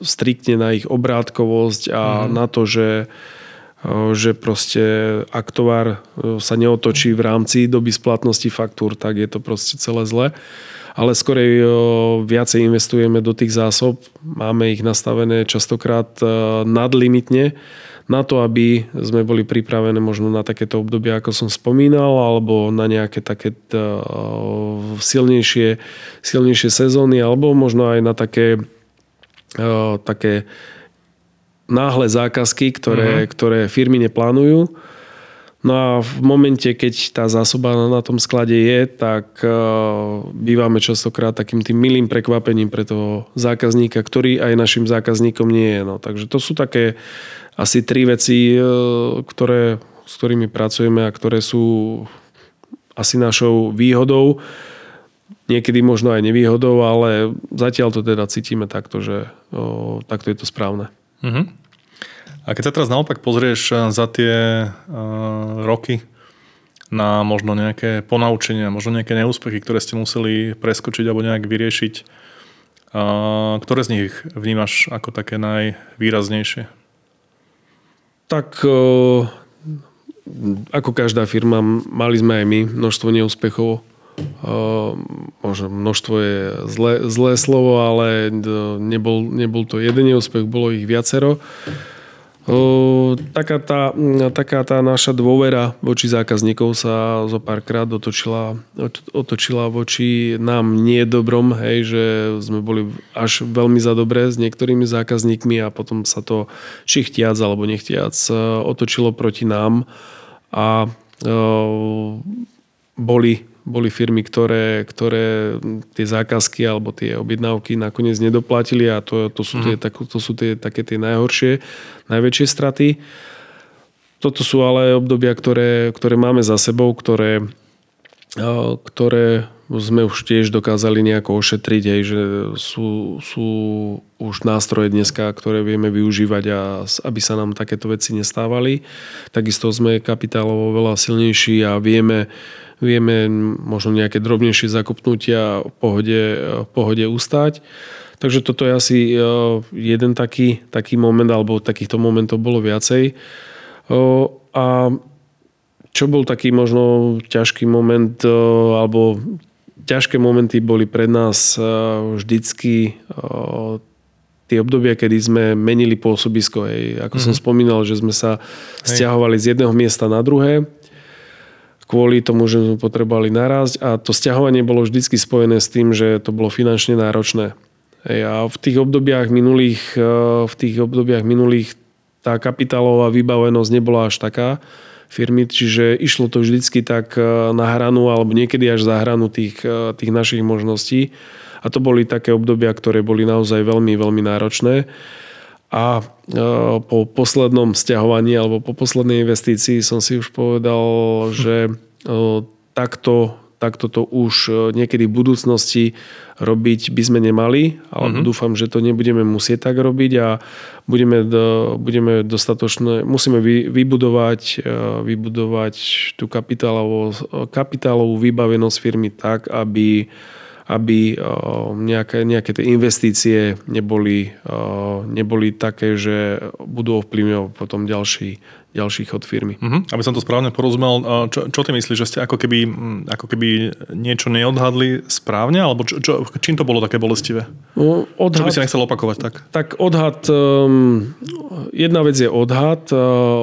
striktne na ich obrátkovosť a mm. na to, že že proste ak tovar sa neotočí v rámci doby splatnosti faktúr, tak je to proste celé zle. Ale skorej viacej investujeme do tých zásob, máme ich nastavené častokrát nadlimitne na to, aby sme boli pripravené možno na takéto obdobie, ako som spomínal, alebo na nejaké také silnejšie, silnejšie sezóny, alebo možno aj na také, také náhle zákazky, ktoré, uh-huh. ktoré firmy neplánujú. No a v momente, keď tá zásoba na tom sklade je, tak bývame častokrát takým tým milým prekvapením pre toho zákazníka, ktorý aj našim zákazníkom nie je. No, takže to sú také asi tri veci, ktoré, s ktorými pracujeme a ktoré sú asi našou výhodou. Niekedy možno aj nevýhodou, ale zatiaľ to teda cítime takto, že uh, takto je to správne. Uh-huh. A keď sa teraz naopak pozrieš eh, za tie uh, roky na možno nejaké ponaučenia, možno nejaké neúspechy, ktoré ste museli preskočiť alebo nejak vyriešiť, uh, ktoré z nich vnímaš ako také najvýraznejšie? Tak uh, ako každá firma, mali sme aj my množstvo neúspechov. Možno množstvo je zlé, zlé slovo, ale nebol, nebol to jeden neúspech, bolo ich viacero. Taká tá, taká tá naša dôvera voči zákazníkov sa zo párkrát otočila, otočila voči nám nie dobrom, hej, že sme boli až veľmi za dobré s niektorými zákazníkmi a potom sa to či chtiac alebo nechtiac otočilo proti nám a boli boli firmy, ktoré, ktoré tie zákazky alebo tie objednávky nakoniec nedoplatili a to, to, sú, tie, mhm. tak, to sú tie, také tie najhoršie, najväčšie straty. Toto sú ale obdobia, ktoré, ktoré máme za sebou, ktoré, ktoré sme už tiež dokázali nejako ošetriť, aj, že sú, sú už nástroje dneska, ktoré vieme využívať a aby sa nám takéto veci nestávali. Takisto sme kapitálovo veľa silnejší a vieme, vieme možno nejaké drobnejšie zakopnutia v pohode, v pohode ustať. Takže toto je asi e, jeden taký, taký moment, alebo takýchto momentov bolo viacej. E, a čo bol taký možno ťažký moment, e, alebo ťažké momenty boli pre nás vždycky tie obdobia, kedy sme menili pôsobisko. Hej. Ako mm-hmm. som mhm. spomínal, že sme sa stiahovali z jedného miesta na druhé kvôli tomu, že sme potrebovali narásť a to stiahovanie bolo vždy spojené s tým, že to bolo finančne náročné. A v tých obdobiach minulých, e, v tých obdobiach minulých tá kapitálová vybavenosť nebola až taká firmy, čiže išlo to vždycky tak e, na hranu alebo niekedy až za hranu tých, e, tých našich možností. A to boli také obdobia, ktoré boli naozaj veľmi, veľmi náročné. A po poslednom stiahovaní alebo po poslednej investícii som si už povedal, že takto, takto to už e, niekedy v budúcnosti robiť by sme nemali, ale mm-hmm. dúfam, že to nebudeme musieť tak robiť a budeme, do, budeme dostatočné, musíme vy, vybudovať, e, vybudovať tú kapitálovú, kapitálovú vybavenosť firmy tak, aby aby nejaké, nejaké tie investície neboli, neboli také, že budú ovplyvňovať potom ďalší, ďalší chod firmy. Uh-huh. Aby som to správne porozumel, čo, čo ty myslíš, že ste ako keby, ako keby niečo neodhadli správne, alebo čo, čo, čím to bolo také bolestivé? No, odhad, čo by si nechcel opakovať tak? Tak odhad, um, jedna vec je odhad,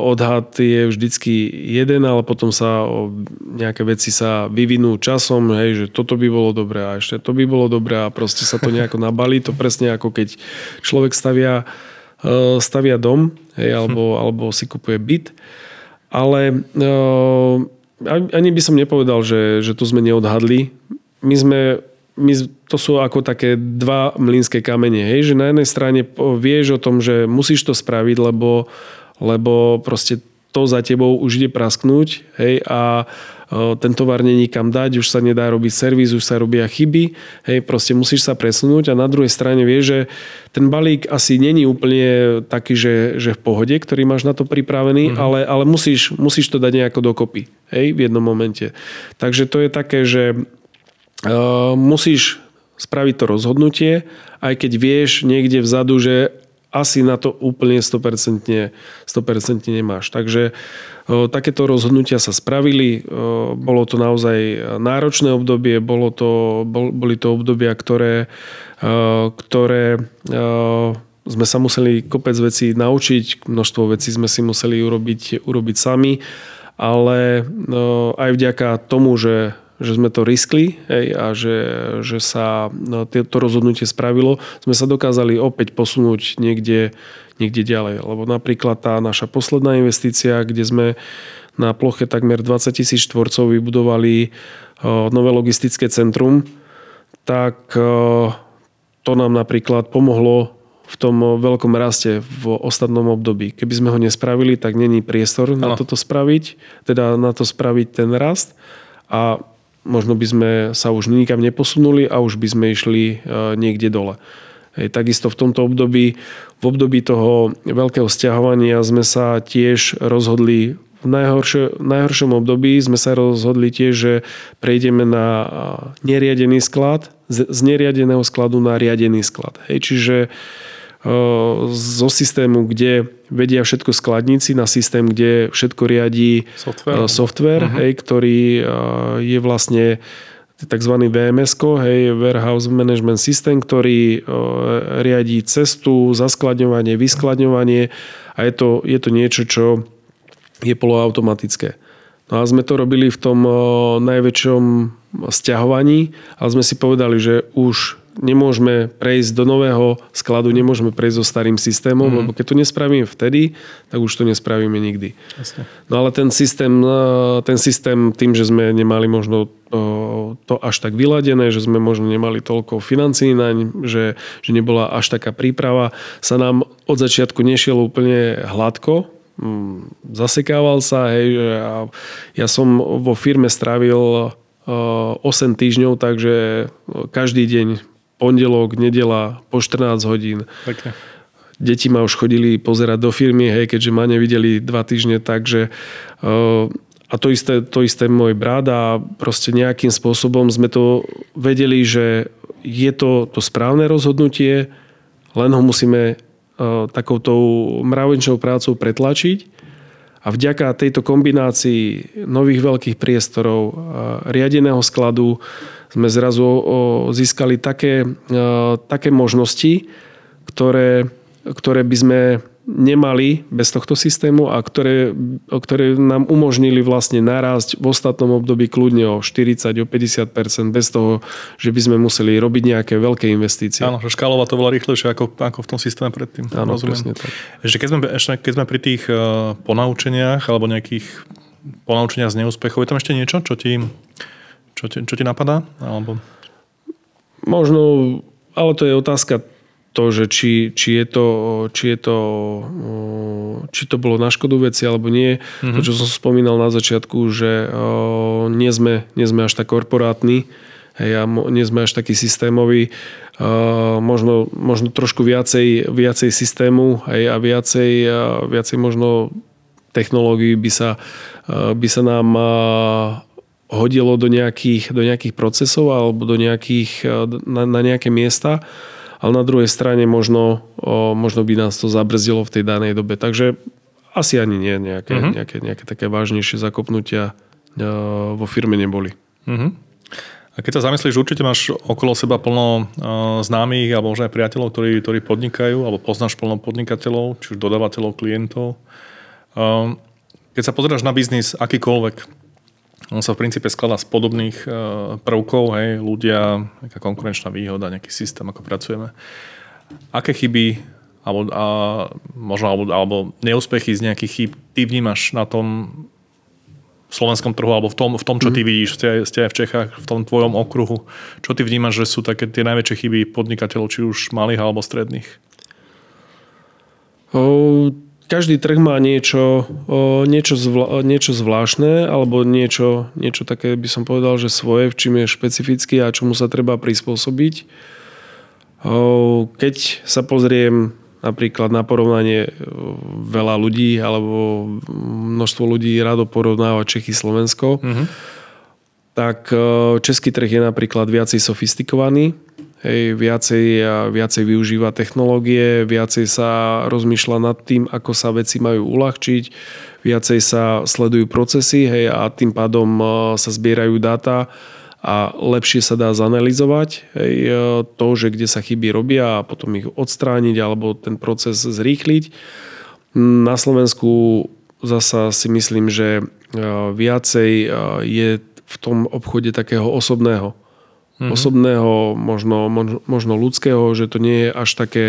odhad je vždycky jeden, ale potom sa uh, nejaké veci sa vyvinú časom, hej, že toto by bolo dobré a ešte to by bolo dobré a proste sa to nejako nabalí, to presne ako keď človek stavia uh, stavia dom hej, alebo, hm. alebo si kupuje byt. Ale uh, ani by som nepovedal, že, že to sme neodhadli. My sme, my, to sú ako také dva mlínske kamene. Hej, že na jednej strane vieš o tom, že musíš to spraviť, lebo, lebo proste to za tebou už ide prasknúť hej, a ten tovar není kam dať, už sa nedá robiť servis, už sa robia chyby, hej, proste musíš sa presunúť a na druhej strane vieš, že ten balík asi není úplne taký, že, že v pohode, ktorý máš na to pripravený, mm-hmm. ale, ale musíš, musíš to dať nejako dokopy, hej, v jednom momente. Takže to je také, že uh, musíš spraviť to rozhodnutie, aj keď vieš niekde vzadu, že asi na to úplne 100%, 100% nemáš. Takže takéto rozhodnutia sa spravili. Bolo to naozaj náročné obdobie, bolo to, bol, boli to obdobia, ktoré, o, ktoré sme sa museli kopec vecí naučiť, množstvo vecí sme si museli urobiť, urobiť sami, ale aj vďaka tomu, že že sme to riskli hej, a že, že sa no, to rozhodnutie spravilo, sme sa dokázali opäť posunúť niekde, niekde ďalej. Lebo napríklad tá naša posledná investícia, kde sme na ploche takmer 20 tisíc štvorcov vybudovali nové logistické centrum, tak to nám napríklad pomohlo v tom veľkom raste v ostatnom období. Keby sme ho nespravili, tak není priestor ano. na toto spraviť, teda na to spraviť ten rast. A možno by sme sa už nikam neposunuli a už by sme išli e, niekde dole. Takisto v tomto období, v období toho veľkého stiahovania sme sa tiež rozhodli v najhoršie, najhoršom období sme sa rozhodli tiež, že prejdeme na e, neriadený sklad, z, z neriadeného skladu na riadený sklad. Hej, čiže zo systému, kde vedia všetko skladníci na systém, kde všetko riadí software, software uh-huh. hej, ktorý je vlastne tzv. VMS, hej, Warehouse Management System, ktorý riadí cestu, zaskladňovanie, vyskladňovanie a je to, je to niečo, čo je poloautomatické. No a sme to robili v tom najväčšom stiahovaní, ale sme si povedali, že už nemôžeme prejsť do nového skladu, nemôžeme prejsť so starým systémom, mm. lebo keď to nespravíme vtedy, tak už to nespravíme nikdy. Jasne. No ale ten systém, e, ten systém tým, že sme nemali možno to až tak vyladené, že sme možno nemali toľko financií naň, že, že nebola až taká príprava, sa nám od začiatku nešiel úplne hladko, mm, zasekával sa, hej, ja, ja som vo firme strávil 8 e, týždňov, takže každý deň pondelok, nedela po 14 hodín. Pekne. Deti ma už chodili pozerať do firmy, hej, keďže ma nevideli dva týždne, takže uh, a to isté, to isté môj brat a proste nejakým spôsobom sme to vedeli, že je to to správne rozhodnutie, len ho musíme uh, takouto mravenčou prácou pretlačiť a vďaka tejto kombinácii nových veľkých priestorov, riadeného skladu, sme zrazu získali také, také možnosti, ktoré, ktoré by sme nemali bez tohto systému a ktoré, ktoré nám umožnili vlastne narásť v ostatnom období kľudne o 40, o 50% bez toho, že by sme museli robiť nejaké veľké investície. Áno, že škálovať to veľa rýchlejšie ako, ako v tom systéme predtým. Áno, Rozumiem. presne tak. Ešte keď sme, ešte keď sme pri tých uh, ponaučeniach alebo nejakých ponaučeniach z neúspechov, je tam ešte niečo, čo ti čo ti, čo ti napadá? Alebo... Možno, ale to je otázka to, že či, či, je to, či je to či to bolo na škodu veci alebo nie. Mm-hmm. To, čo som spomínal na začiatku, že nie sme, nie sme až tak korporátni, hej, a nie sme až taký systémový. Možno, možno trošku viacej, viacej systému hej, a viacej, viacej možno technológií by sa, by sa nám hodilo do nejakých, do nejakých procesov alebo do nejakých, na, na nejaké miesta ale na druhej strane možno, možno by nás to zabrzdilo v tej danej dobe. Takže asi ani nie nejaké, uh-huh. nejaké, nejaké také vážnejšie zakopnutia vo firme neboli. Uh-huh. A keď sa zamyslíš, určite máš okolo seba plno známych alebo možno aj priateľov, ktorí, ktorí podnikajú, alebo poznáš plno podnikateľov, či už dodávateľov, klientov. Keď sa pozeráš na biznis akýkoľvek, on sa v princípe skladá z podobných e, prvkov, hej, ľudia, nejaká konkurenčná výhoda, nejaký systém, ako pracujeme. Aké chyby alebo, a, možno, alebo, alebo neúspechy z nejakých chyb ty vnímaš na tom slovenskom trhu alebo v tom, v tom čo ty mhm. vidíš, ste, ste aj v Čechách, v tom tvojom okruhu. Čo ty vnímaš, že sú také tie najväčšie chyby podnikateľov, či už malých alebo stredných? O, každý trh má niečo, niečo, zvla, niečo zvláštne alebo niečo, niečo také, by som povedal, že svoje, v čím je špecifický a čomu sa treba prispôsobiť. Keď sa pozriem napríklad na porovnanie veľa ľudí alebo množstvo ľudí rado porovnáva Čechy Slovensko, mm-hmm. tak český trh je napríklad viacej sofistikovaný Hej, viacej, viacej využíva technológie, viacej sa rozmýšľa nad tým, ako sa veci majú uľahčiť, viacej sa sledujú procesy hej, a tým pádom sa zbierajú dáta a lepšie sa dá zanalizovať hej, to, že kde sa chyby robia a potom ich odstrániť alebo ten proces zrýchliť. Na Slovensku zasa si myslím, že viacej je v tom obchode takého osobného mm-hmm. osobného, možno, možno ľudského, že to nie je až také,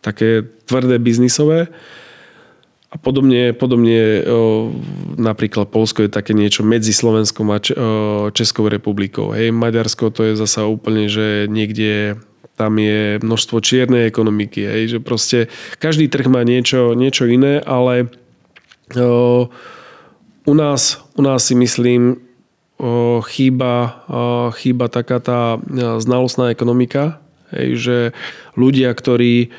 také tvrdé biznisové. A podobne, podobne o, napríklad Polsko je také niečo medzi Slovenskom a o, Českou republikou. Hej, Maďarsko to je zasa úplne, že niekde tam je množstvo čiernej ekonomiky. Hej, že proste každý trh má niečo, niečo iné, ale o, u nás, u nás si myslím, chýba, chýba taká tá znalostná ekonomika, hej, že ľudia, ktorí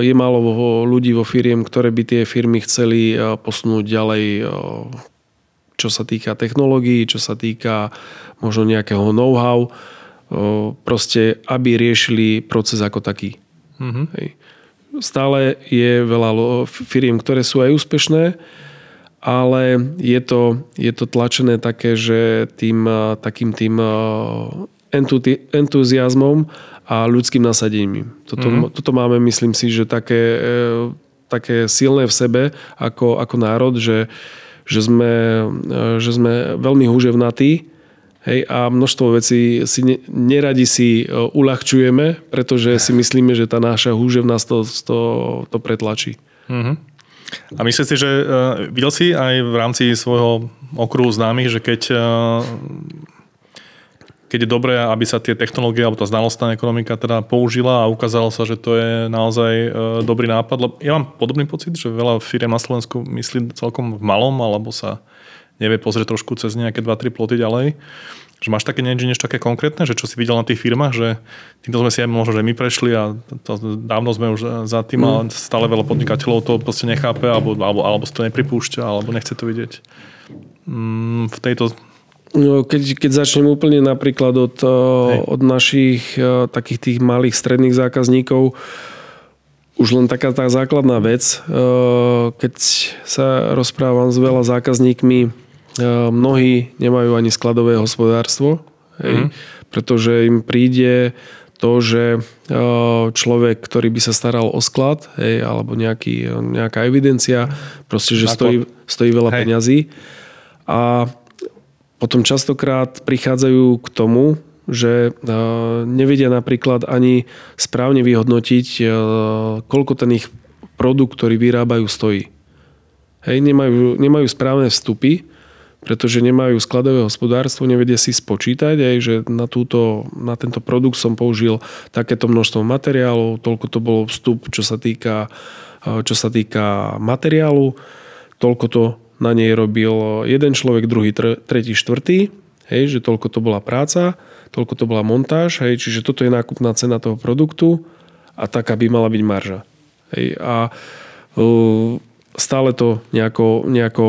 je málo ľudí vo firiem, ktoré by tie firmy chceli posunúť ďalej, čo sa týka technológií, čo sa týka možno nejakého know-how, proste aby riešili proces ako taký. Mm-hmm. Hej. Stále je veľa firiem, ktoré sú aj úspešné, ale je to, je to tlačené také, že tým takým tým entuziasmom a ľudským nasadením. Toto, mm-hmm. toto máme, myslím si, že také, e, také silné v sebe ako, ako národ, že, že, sme, e, že sme veľmi húževnatí hej, a množstvo vecí si ne, neradi si e, uľahčujeme, pretože si myslíme, že tá naša húževnosť to, to, to pretlačí. Mm-hmm. A myslíš si, že uh, videl si aj v rámci svojho okruhu známych, že keď, uh, keď je dobré, aby sa tie technológie alebo tá znalostná ekonomika teda použila a ukázalo sa, že to je naozaj uh, dobrý nápad. Lebo ja mám podobný pocit, že veľa firiem na Slovensku myslí celkom v malom alebo sa nevie pozrieť trošku cez nejaké 2-3 ploty ďalej. Že máš také niečo, niečo také konkrétne, že čo si videl na tých firmách, že týmto sme si aj možno, že my prešli a to, dávno sme už za tým, mm. ale stále veľa podnikateľov to proste nechápe alebo, alebo, alebo si to nepripúšťa, alebo nechce to vidieť. Mm, v tejto No, keď, keď začnem úplne napríklad od, Hej. od našich takých tých malých stredných zákazníkov, už len taká tá základná vec, keď sa rozprávam s veľa zákazníkmi, mnohí nemajú ani skladové hospodárstvo, hej, mm. pretože im príde to, že e, človek, ktorý by sa staral o sklad, hej, alebo nejaký, nejaká evidencia, proste, že stojí, stojí veľa hej. peňazí. A potom častokrát prichádzajú k tomu, že e, nevedia napríklad ani správne vyhodnotiť, koľko ten ich produkt, ktorý vyrábajú, stojí. Hej, nemajú, nemajú správne vstupy pretože nemajú skladové hospodárstvo, nevedia si spočítať aj, že na, túto, na tento produkt som použil takéto množstvo materiálov, toľko to bolo vstup, čo sa týka čo sa týka materiálu, toľko to na nej robil jeden človek, druhý, tretí, štvrtý, hej, že toľko to bola práca, toľko to bola montáž, hej, čiže toto je nákupná cena toho produktu a taká by mala byť marža. Hej, a uh, stále to nejako, nejako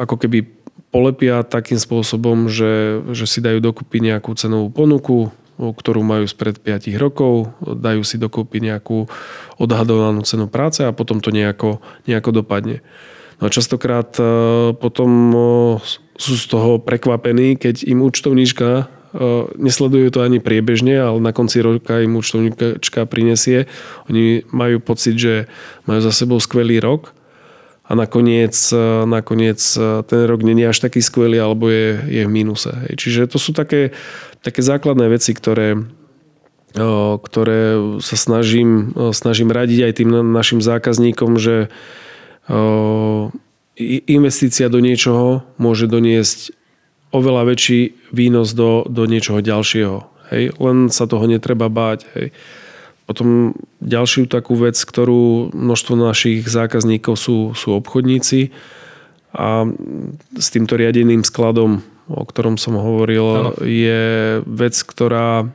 ako keby polepia takým spôsobom, že, že si dajú dokúpiť nejakú cenovú ponuku, ktorú majú spred 5 rokov, dajú si dokúpiť nejakú odhadovanú cenu práce a potom to nejako, nejako dopadne. No a častokrát e, potom e, sú z toho prekvapení, keď im účtovníčka e, nesledujú to ani priebežne, ale na konci roka im účtovníčka prinesie. Oni majú pocit, že majú za sebou skvelý rok a nakoniec, nakoniec ten rok není až taký skvelý alebo je, je v mínuse. Čiže to sú také, také základné veci, ktoré, ktoré sa snažím, snažím radiť aj tým našim zákazníkom, že investícia do niečoho môže doniesť oveľa väčší výnos do, do niečoho ďalšieho. Hej? Len sa toho netreba báť. Hej? Potom ďalšiu takú vec, ktorú množstvo našich zákazníkov sú, sú obchodníci a s týmto riadeným skladom, o ktorom som hovoril, ano. je vec, ktorá,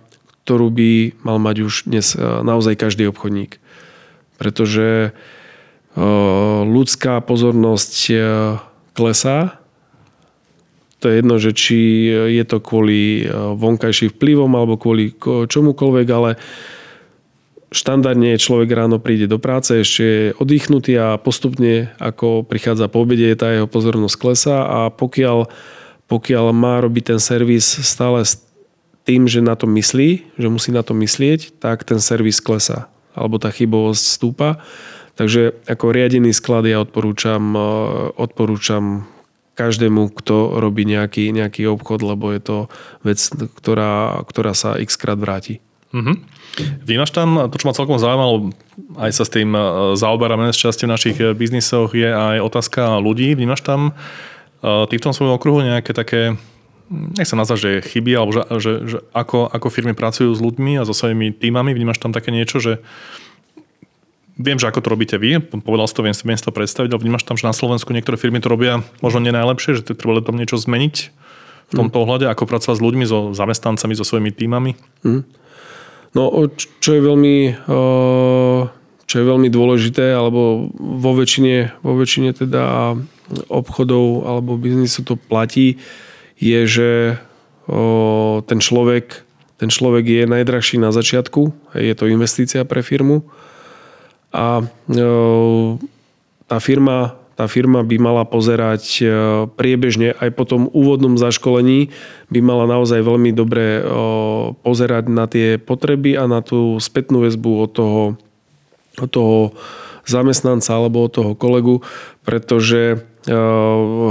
ktorú by mal mať už dnes naozaj každý obchodník. Pretože ľudská pozornosť klesá. To je jedno, že či je to kvôli vonkajším vplyvom alebo kvôli čomukoľvek, ale štandardne človek ráno príde do práce, ešte je oddychnutý a postupne, ako prichádza po obede, tá jeho pozornosť klesá a pokiaľ, pokiaľ má robiť ten servis stále s tým, že na to myslí, že musí na to myslieť, tak ten servis klesá alebo tá chybovosť stúpa Takže ako riadený sklad ja odporúčam, e, odporúčam každému, kto robí nejaký, nejaký obchod, lebo je to vec, ktorá, ktorá sa x krát vráti. Mm-hmm. Vnímaš tam, to čo ma celkom zaujímalo, aj sa s tým e, zaoberáme z časti v našich e, biznisoch, je aj otázka ľudí. Vnímaš tam ty v tom svojom okruhu nejaké také, nechcem nazvať, že chyby, alebo že, že, že ako, ako firmy pracujú s ľuďmi a so svojimi týmami, vnímaš tam také niečo, že Viem, že ako to robíte vy, povedal si to, viem si, viem si to predstaviť, ale vnímaš tam, že na Slovensku niektoré firmy to robia možno nie najlepšie, že treba tam niečo zmeniť v tomto mm. ohľade, ako pracovať s ľuďmi, so zamestnancami, so svojimi týmami? Mm. No, čo je veľmi, čo je veľmi dôležité, alebo vo väčšine, vo väčšine teda obchodov alebo biznisu to platí, je, že ten človek, ten človek je najdrahší na začiatku, je to investícia pre firmu a tá firma, tá firma by mala pozerať e, priebežne aj po tom úvodnom zaškolení by mala naozaj veľmi dobre e, pozerať na tie potreby a na tú spätnú väzbu od toho, od toho zamestnanca alebo od toho kolegu, pretože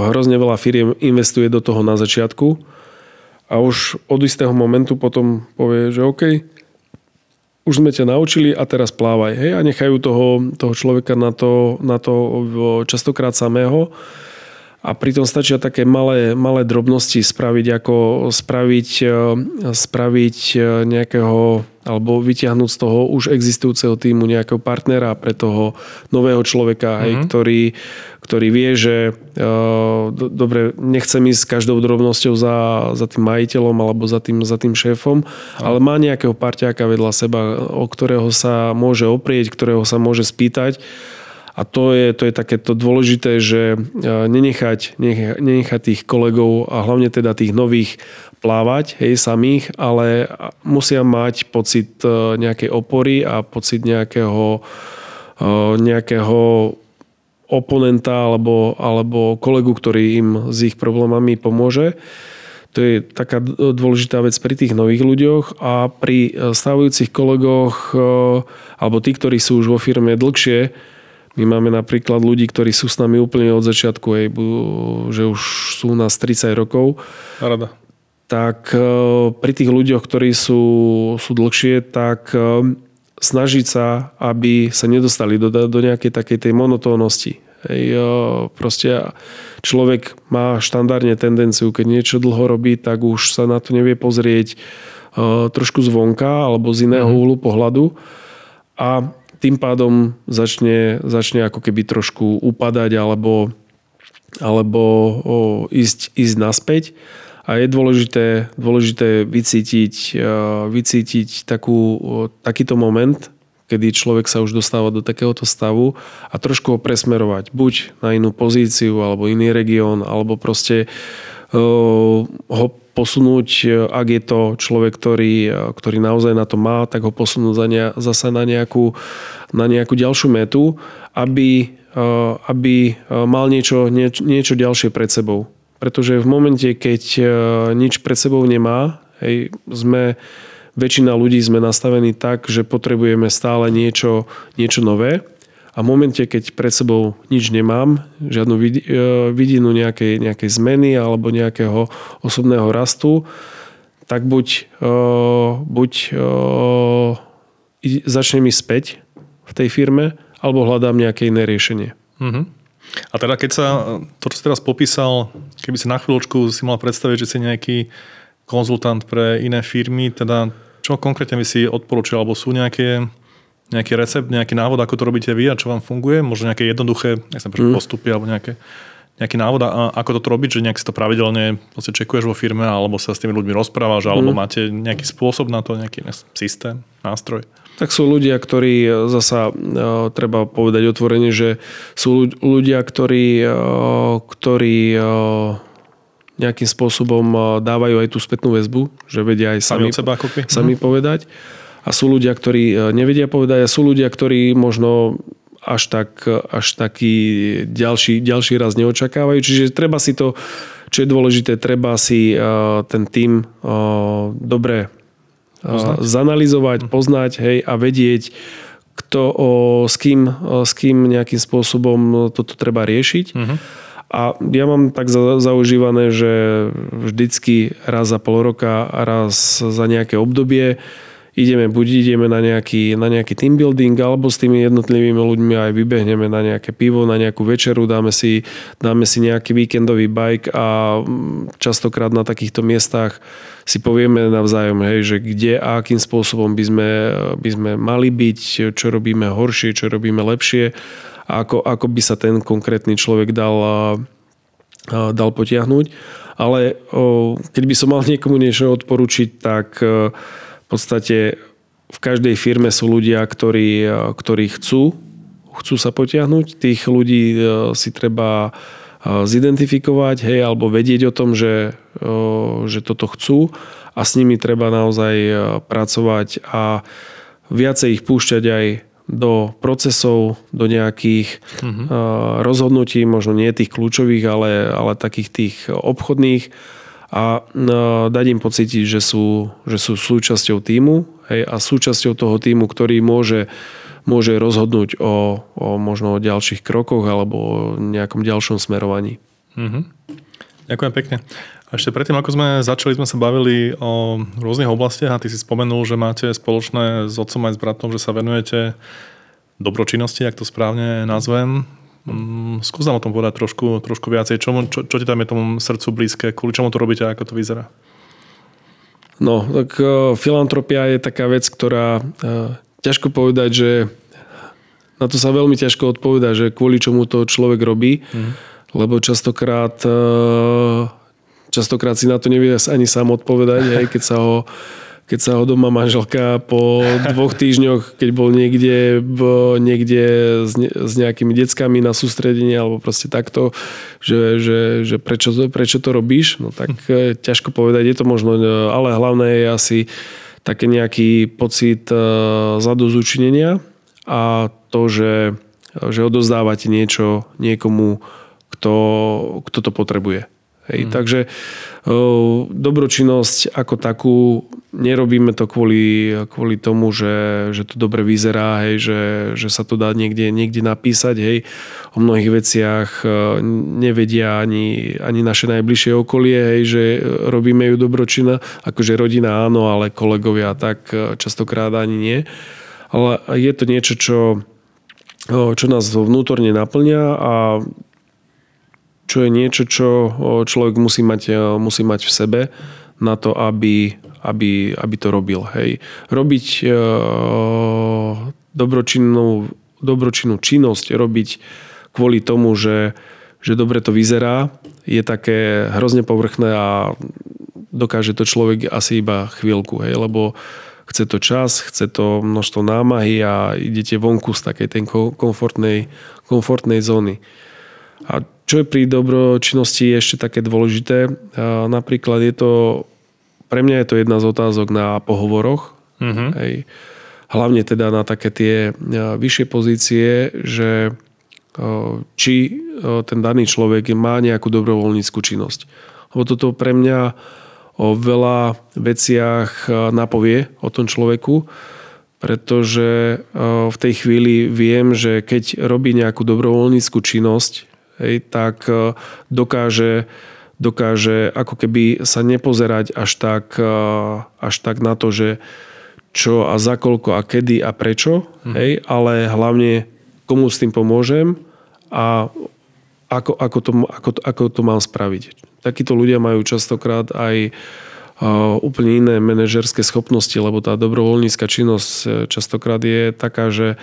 hrozne veľa firiem investuje do toho na začiatku a už od istého momentu potom povie, že OK, už sme ťa naučili a teraz plávaj. Hej? A nechajú toho, toho človeka na to, na to častokrát samého. A pritom stačia také malé, malé drobnosti spraviť, ako spraviť, e, spraviť e, nejakého alebo vyťahnuť z toho už existujúceho týmu nejakého partnera pre toho nového človeka, mm-hmm. hej, mhm. ktorý, ktorý vie, že uh, do, dobre, nechcem ísť s každou drobnosťou za, za tým majiteľom alebo za tým, za tým šéfom, mm. ale má nejakého parťáka vedľa seba, o ktorého sa môže oprieť, ktorého sa môže spýtať a to je, to je takéto dôležité, že e, nenechať, nenechať tých kolegov a hlavne teda tých nových plávať, hej, samých, ale musia mať pocit e, nejakej opory a pocit nejakého, e, nejakého oponenta alebo, alebo kolegu, ktorý im s ich problémami pomôže. To je taká dôležitá vec pri tých nových ľuďoch a pri stávajúcich kolegoch alebo tí, ktorí sú už vo firme dlhšie, my máme napríklad ľudí, ktorí sú s nami úplne od začiatku, hej, že už sú nás 30 rokov. Rada. Tak e, pri tých ľuďoch, ktorí sú, sú dlhšie, tak e, snažiť sa, aby sa nedostali do, do nejakej takej tej monotónnosti. Hej, e, proste človek má štandardne tendenciu, keď niečo dlho robí, tak už sa na to nevie pozrieť trošku zvonka alebo z iného mm. uhlu pohľadu. A tým pádom začne, začne ako keby trošku upadať alebo, alebo o, ísť, ísť naspäť. A je dôležité, dôležité vycítiť, vycítiť takú, takýto moment, kedy človek sa už dostáva do takéhoto stavu a trošku ho presmerovať. Buď na inú pozíciu, alebo iný región, alebo proste ho posunúť, ak je to človek, ktorý, ktorý naozaj na to má, tak ho posunúť za ne, zase na nejakú, na nejakú ďalšiu metu, aby, aby mal niečo, nieč, niečo ďalšie pred sebou. Pretože v momente, keď nič pred sebou nemá, hej, sme, väčšina ľudí sme nastavení tak, že potrebujeme stále niečo, niečo nové a v momente, keď pred sebou nič nemám, žiadnu e, vidinu nejakej, nejakej zmeny alebo nejakého osobného rastu, tak buď, e, buď e, začne mi späť v tej firme, alebo hľadám nejaké iné riešenie. Uh-huh. A teda keď sa, to čo si teraz popísal, keby si na chvíľočku si mal predstaviť, že si nejaký konzultant pre iné firmy, teda čo konkrétne by si odporúčal, alebo sú nejaké nejaký recept, nejaký návod, ako to robíte vy a čo vám funguje? Možno nejaké jednoduché mm. postupy alebo nejaké, nejaký návod, a ako to robiť, že nejak si to pravidelne čekuješ vo firme alebo sa s tými ľuďmi rozprávaš, alebo mm. máte nejaký spôsob na to, nejaký systém, nástroj? Tak sú ľudia, ktorí e, zasa e, treba povedať otvorene, že sú ľudia, ktorí, e, ktorí nejakým spôsobom dávajú aj tú spätnú väzbu, že vedia aj sami, sami, seba, sami mm. povedať a sú ľudia, ktorí e, nevedia povedať a sú ľudia, ktorí možno až, tak, až taký ďalší, ďalší raz neočakávajú. Čiže treba si to, čo je dôležité, treba si e, ten tým e, dobre poznať. zanalizovať, mhm. poznať hej, a vedieť, kto, o, s, kým, s kým nejakým spôsobom toto treba riešiť. Uh-huh. A ja mám tak zaužívané, že vždycky raz za pol roka a raz za nejaké obdobie ideme, buď ideme na nejaký, na nejaký team building, alebo s tými jednotlivými ľuďmi aj vybehneme na nejaké pivo, na nejakú večeru, dáme si, dáme si nejaký víkendový bike a mm, častokrát na takýchto miestach si povieme navzájom, hej, že kde a akým spôsobom by sme, by sme mali byť, čo robíme horšie, čo robíme lepšie ako, ako by sa ten konkrétny človek dal, dal potiahnuť. Ale keď by som mal niekomu niečo odporučiť, tak podstate v každej firme sú ľudia, ktorí, ktorí chcú, chcú sa potiahnuť. Tých ľudí e, si treba e, zidentifikovať, hej, alebo vedieť o tom, že, e, že toto chcú a s nimi treba naozaj pracovať a viacej ich púšťať aj do procesov, do nejakých mm-hmm. rozhodnutí, možno nie tých kľúčových, ale, ale takých tých obchodných a no, dať im pocítiť, že sú, že sú súčasťou týmu hej, a súčasťou toho týmu, ktorý môže, môže rozhodnúť o, o možno o ďalších krokoch alebo o nejakom ďalšom smerovaní. Mm-hmm. Ďakujem pekne. A ešte predtým, ako sme začali, sme sa bavili o rôznych oblastiach a ty si spomenul, že máte spoločné s otcom aj s bratom, že sa venujete dobročinnosti, ak to správne nazvem. Mm, skús nám o tom povedať trošku, trošku viacej. Čo, čo, čo ti tam je tomu srdcu blízke? Kvôli čomu to robíte a ako to vyzerá? No, tak uh, filantropia je taká vec, ktorá uh, ťažko povedať, že na to sa veľmi ťažko odpovedať, že kvôli čomu to človek robí, mm. lebo častokrát uh, častokrát si na to nevie ani sám odpovedať, aj keď sa ho keď sa ho doma manželka po dvoch týždňoch, keď bol niekde, niekde s, ne, s nejakými deckami na sústredenie alebo proste takto, že, že, že prečo, prečo to robíš, no tak hm. ťažko povedať, je to možno, ale hlavné je asi také nejaký pocit uh, zadozučinenia a to, že, že odozdávate niečo niekomu, kto, kto to potrebuje. Hej, mm. Takže dobročinnosť ako takú nerobíme to kvôli, kvôli tomu, že, že to dobre vyzerá, hej, že, že sa to dá niekde, niekde napísať. Hej. O mnohých veciach nevedia ani, ani naše najbližšie okolie, hej, že robíme ju dobročina. Akože rodina áno, ale kolegovia tak častokrát ani nie. Ale je to niečo, čo, čo nás vnútorne naplňa a čo je niečo, čo človek musí mať, musí mať v sebe na to, aby, aby, aby to robil. Hej. Robiť dobročinnú, dobročinnú činnosť robiť kvôli tomu, že, že dobre to vyzerá, je také hrozne povrchné a dokáže to človek asi iba chvíľku, hej, lebo chce to čas, chce to množstvo námahy a idete vonku z takej tej komfortnej, komfortnej zóny. A čo je pri dobročinnosti ešte také dôležité, napríklad je to, pre mňa je to jedna z otázok na pohovoroch, mm-hmm. hej, hlavne teda na také tie vyššie pozície, že či ten daný človek má nejakú dobrovoľníckú činnosť. Lebo toto pre mňa o veľa veciach napovie o tom človeku, pretože v tej chvíli viem, že keď robí nejakú dobrovoľníckú činnosť, hej, tak dokáže, dokáže ako keby sa nepozerať až tak, až tak na to, že čo a za koľko a kedy a prečo, hm. hej, ale hlavne komu s tým pomôžem a ako, ako, to, ako, ako to mám spraviť. Takíto ľudia majú častokrát aj úplne iné manažerské schopnosti, lebo tá dobrovoľnícka činnosť e, častokrát je taká, že e,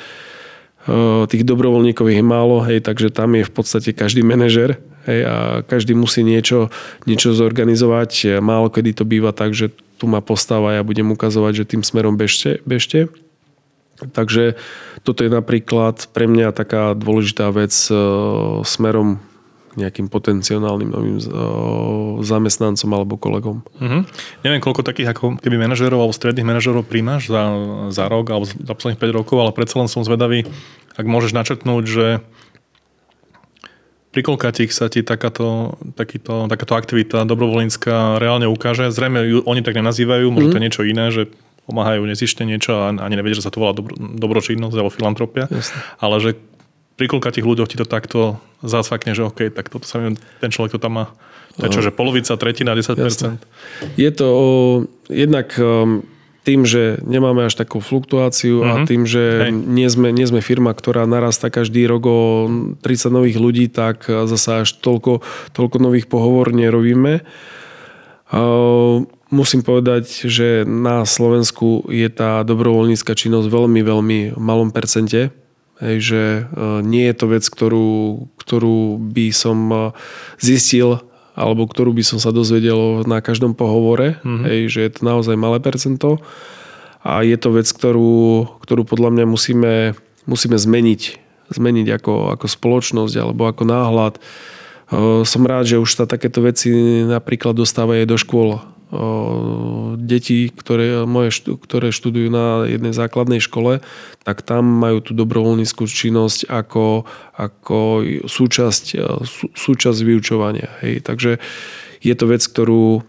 tých dobrovoľníkov je málo, hej, takže tam je v podstate každý manažer hej, a každý musí niečo, niečo zorganizovať. Málo kedy to býva tak, že tu má postava, ja budem ukazovať, že tým smerom bežte. bežte. Takže toto je napríklad pre mňa taká dôležitá vec e, smerom nejakým potenciálnym novým zamestnancom alebo kolegom. Mm-hmm. Neviem, koľko takých ako keby manažerov alebo stredných manažerov príjmaš za, za rok alebo za posledných 5 rokov, ale predsa len som zvedavý, ak môžeš načrtnúť, že pri koľkatých sa ti takáto, takýto, takáto aktivita dobrovoľnícka reálne ukáže? Zrejme ju oni tak nenazývajú, možno mm. to je niečo iné, že pomáhajú nezište niečo a ani nevedia, že sa to volá dobro, dobročinnosť alebo filantropia. Jasne. Ale že pri tých ľuďoch ti to takto zasvakne, že OK, tak toto sa mi, ten človek to tam má. To je čo, že polovica, tretina, 10%? Jasne. Je to o, jednak um, tým, že nemáme až takú fluktuáciu mm-hmm. a mhm. tým, že nie sme, nie sme firma, ktorá narastá každý rok o 30 nových ľudí, tak zase až toľko, toľko nových pohovor nerobíme. Uh, Musím povedať, že na Slovensku je tá dobrovoľnícka činnosť veľmi, veľmi malom percente. Hej, že e, nie je to vec, ktorú, ktorú by som e, zistil alebo ktorú by som sa dozvedel na každom pohovore. Mm-hmm. Hej, že je to naozaj malé percento. A je to vec, ktorú, ktorú podľa mňa musíme, musíme zmeniť. Zmeniť ako, ako spoločnosť alebo ako náhľad. E, som rád, že už sa takéto veci napríklad dostávajú do škôl deti, ktoré, moje, ktoré študujú na jednej základnej škole, tak tam majú tú dobrovoľníckú činnosť ako, ako súčasť, sú, súčasť vyučovania. Hej. Takže je to vec, ktorú,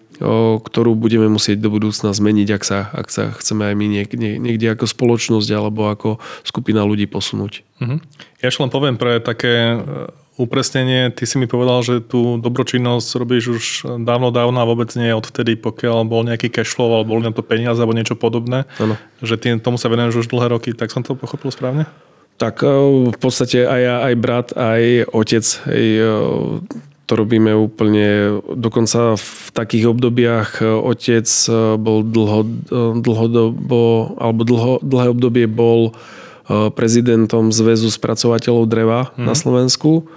ktorú budeme musieť do budúcna zmeniť, ak sa, ak sa chceme aj my niekde, niekde ako spoločnosť alebo ako skupina ľudí posunúť. Mhm. Ja ešte len poviem pre také upresnenie, ty si mi povedal, že tú dobročinnosť robíš už dávno, dávno a vôbec nie odvtedy, pokiaľ bol nejaký cashflow alebo boli na to peniaze alebo niečo podobné. Ano. Že ty tomu sa venuješ už dlhé roky, tak som to pochopil správne? Tak e, v podstate aj ja, aj brat, aj otec, aj, e, to robíme úplne, dokonca v takých obdobiach e, otec bol dlho, dlhodobo, alebo dlho, dlhé obdobie bol prezidentom Zväzu spracovateľov dreva mm. na Slovensku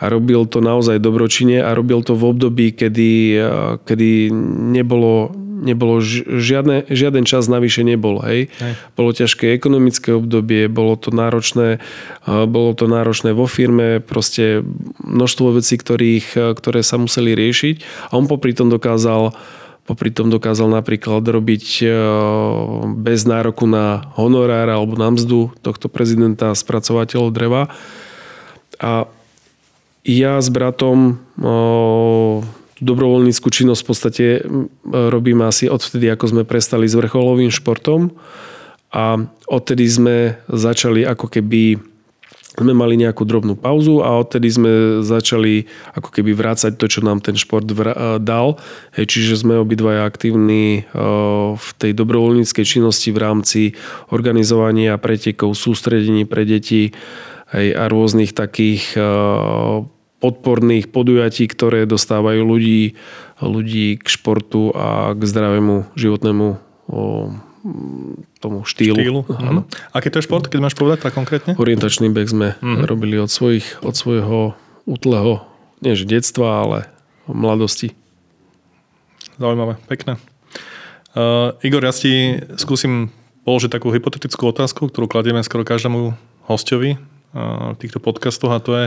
a robil to naozaj dobročine a robil to v období, kedy, kedy nebolo, nebolo žiadne, žiaden čas navyše nebol. Hej. Hej. Bolo ťažké ekonomické obdobie, bolo to náročné, bolo to náročné vo firme, proste množstvo vecí, ktorých, ktoré sa museli riešiť a on popri tom dokázal popri tom dokázal napríklad robiť bez nároku na honorár alebo na mzdu tohto prezidenta spracovateľov dreva. A ja s bratom o, dobrovoľníckú činnosť v podstate robím asi odvtedy, ako sme prestali s vrcholovým športom a odtedy sme začali ako keby sme mali nejakú drobnú pauzu a odtedy sme začali ako keby vrácať to, čo nám ten šport dal. Hej, čiže sme obidvaja aktívni v tej dobrovoľníckej činnosti v rámci organizovania pretekov, sústredení pre deti, hej, a rôznych takých eh, podporných podujatí, ktoré dostávajú ľudí, ľudí k športu a k zdravému životnému tomu štýlu. štýlu. Uh-huh. Aký to je šport, keď máš povedať tak konkrétne? Orientačný beh sme uh-huh. robili od, svojich, od svojho útleho, nie že detstva, ale mladosti. Zaujímavé, pekné. Uh, Igor, ja si skúsim položiť takú hypotetickú otázku, ktorú kladieme skoro každému hostovi týchto podcastoch a to je,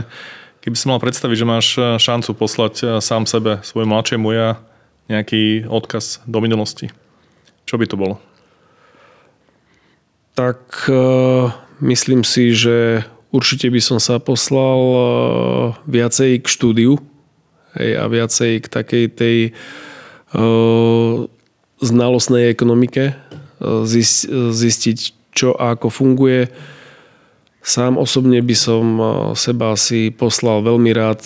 keby si mal predstaviť, že máš šancu poslať uh, sám sebe, svojmu mladšiemu ja, nejaký odkaz do minulosti. Čo by to bolo? Tak uh, myslím si, že určite by som sa poslal viacej k štúdiu hej, a viacej k takej tej znalostnej ekonomike, zistiť, čo a ako funguje. Sám osobne by som seba si poslal veľmi rád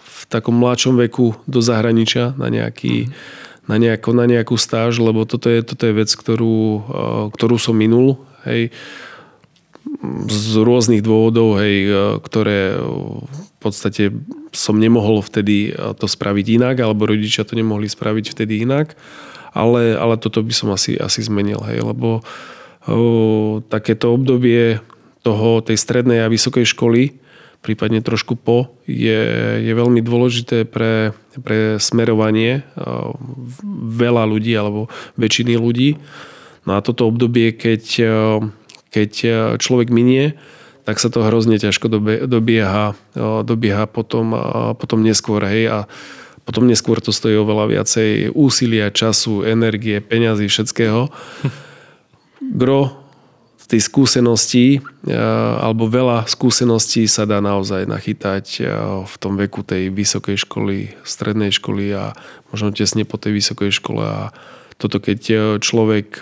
v takom mladšom veku do zahraničia na, nejaký, na, nejako, na nejakú stáž, lebo toto je, toto je vec, ktorú, ktorú som minul. Hej z rôznych dôvodov, hej, ktoré v podstate som nemohol vtedy to spraviť inak, alebo rodičia to nemohli spraviť vtedy inak. Ale, ale toto by som asi, asi zmenil, hej, lebo o, takéto obdobie toho, tej strednej a vysokej školy, prípadne trošku po, je, je veľmi dôležité pre, pre smerovanie veľa ľudí alebo väčšiny ľudí. No a toto obdobie, keď, keď človek minie, tak sa to hrozne ťažko dobieha, dobieha potom, potom neskôr. Hej, a potom neskôr to stojí oveľa viacej úsilia, času, energie, peňazí, všetkého. Gro tej skúsenosti alebo veľa skúseností sa dá naozaj nachytať v tom veku tej vysokej školy, strednej školy a možno tesne po tej vysokej škole a toto keď človek,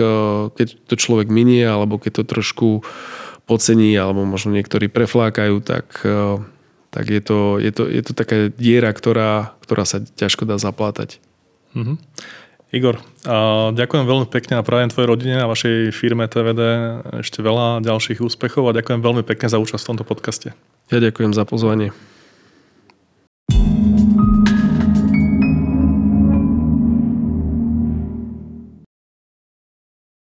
keď to človek minie alebo keď to trošku podcení alebo možno niektorí preflákajú, tak tak je to, je to, je to taká diera, ktorá, ktorá sa ťažko dá zaplátať. Mm-hmm. Igor, ďakujem veľmi pekne a prajem tvojej rodine a vašej firme TVD ešte veľa ďalších úspechov a ďakujem veľmi pekne za účasť v tomto podcaste. Ja ďakujem za pozvanie.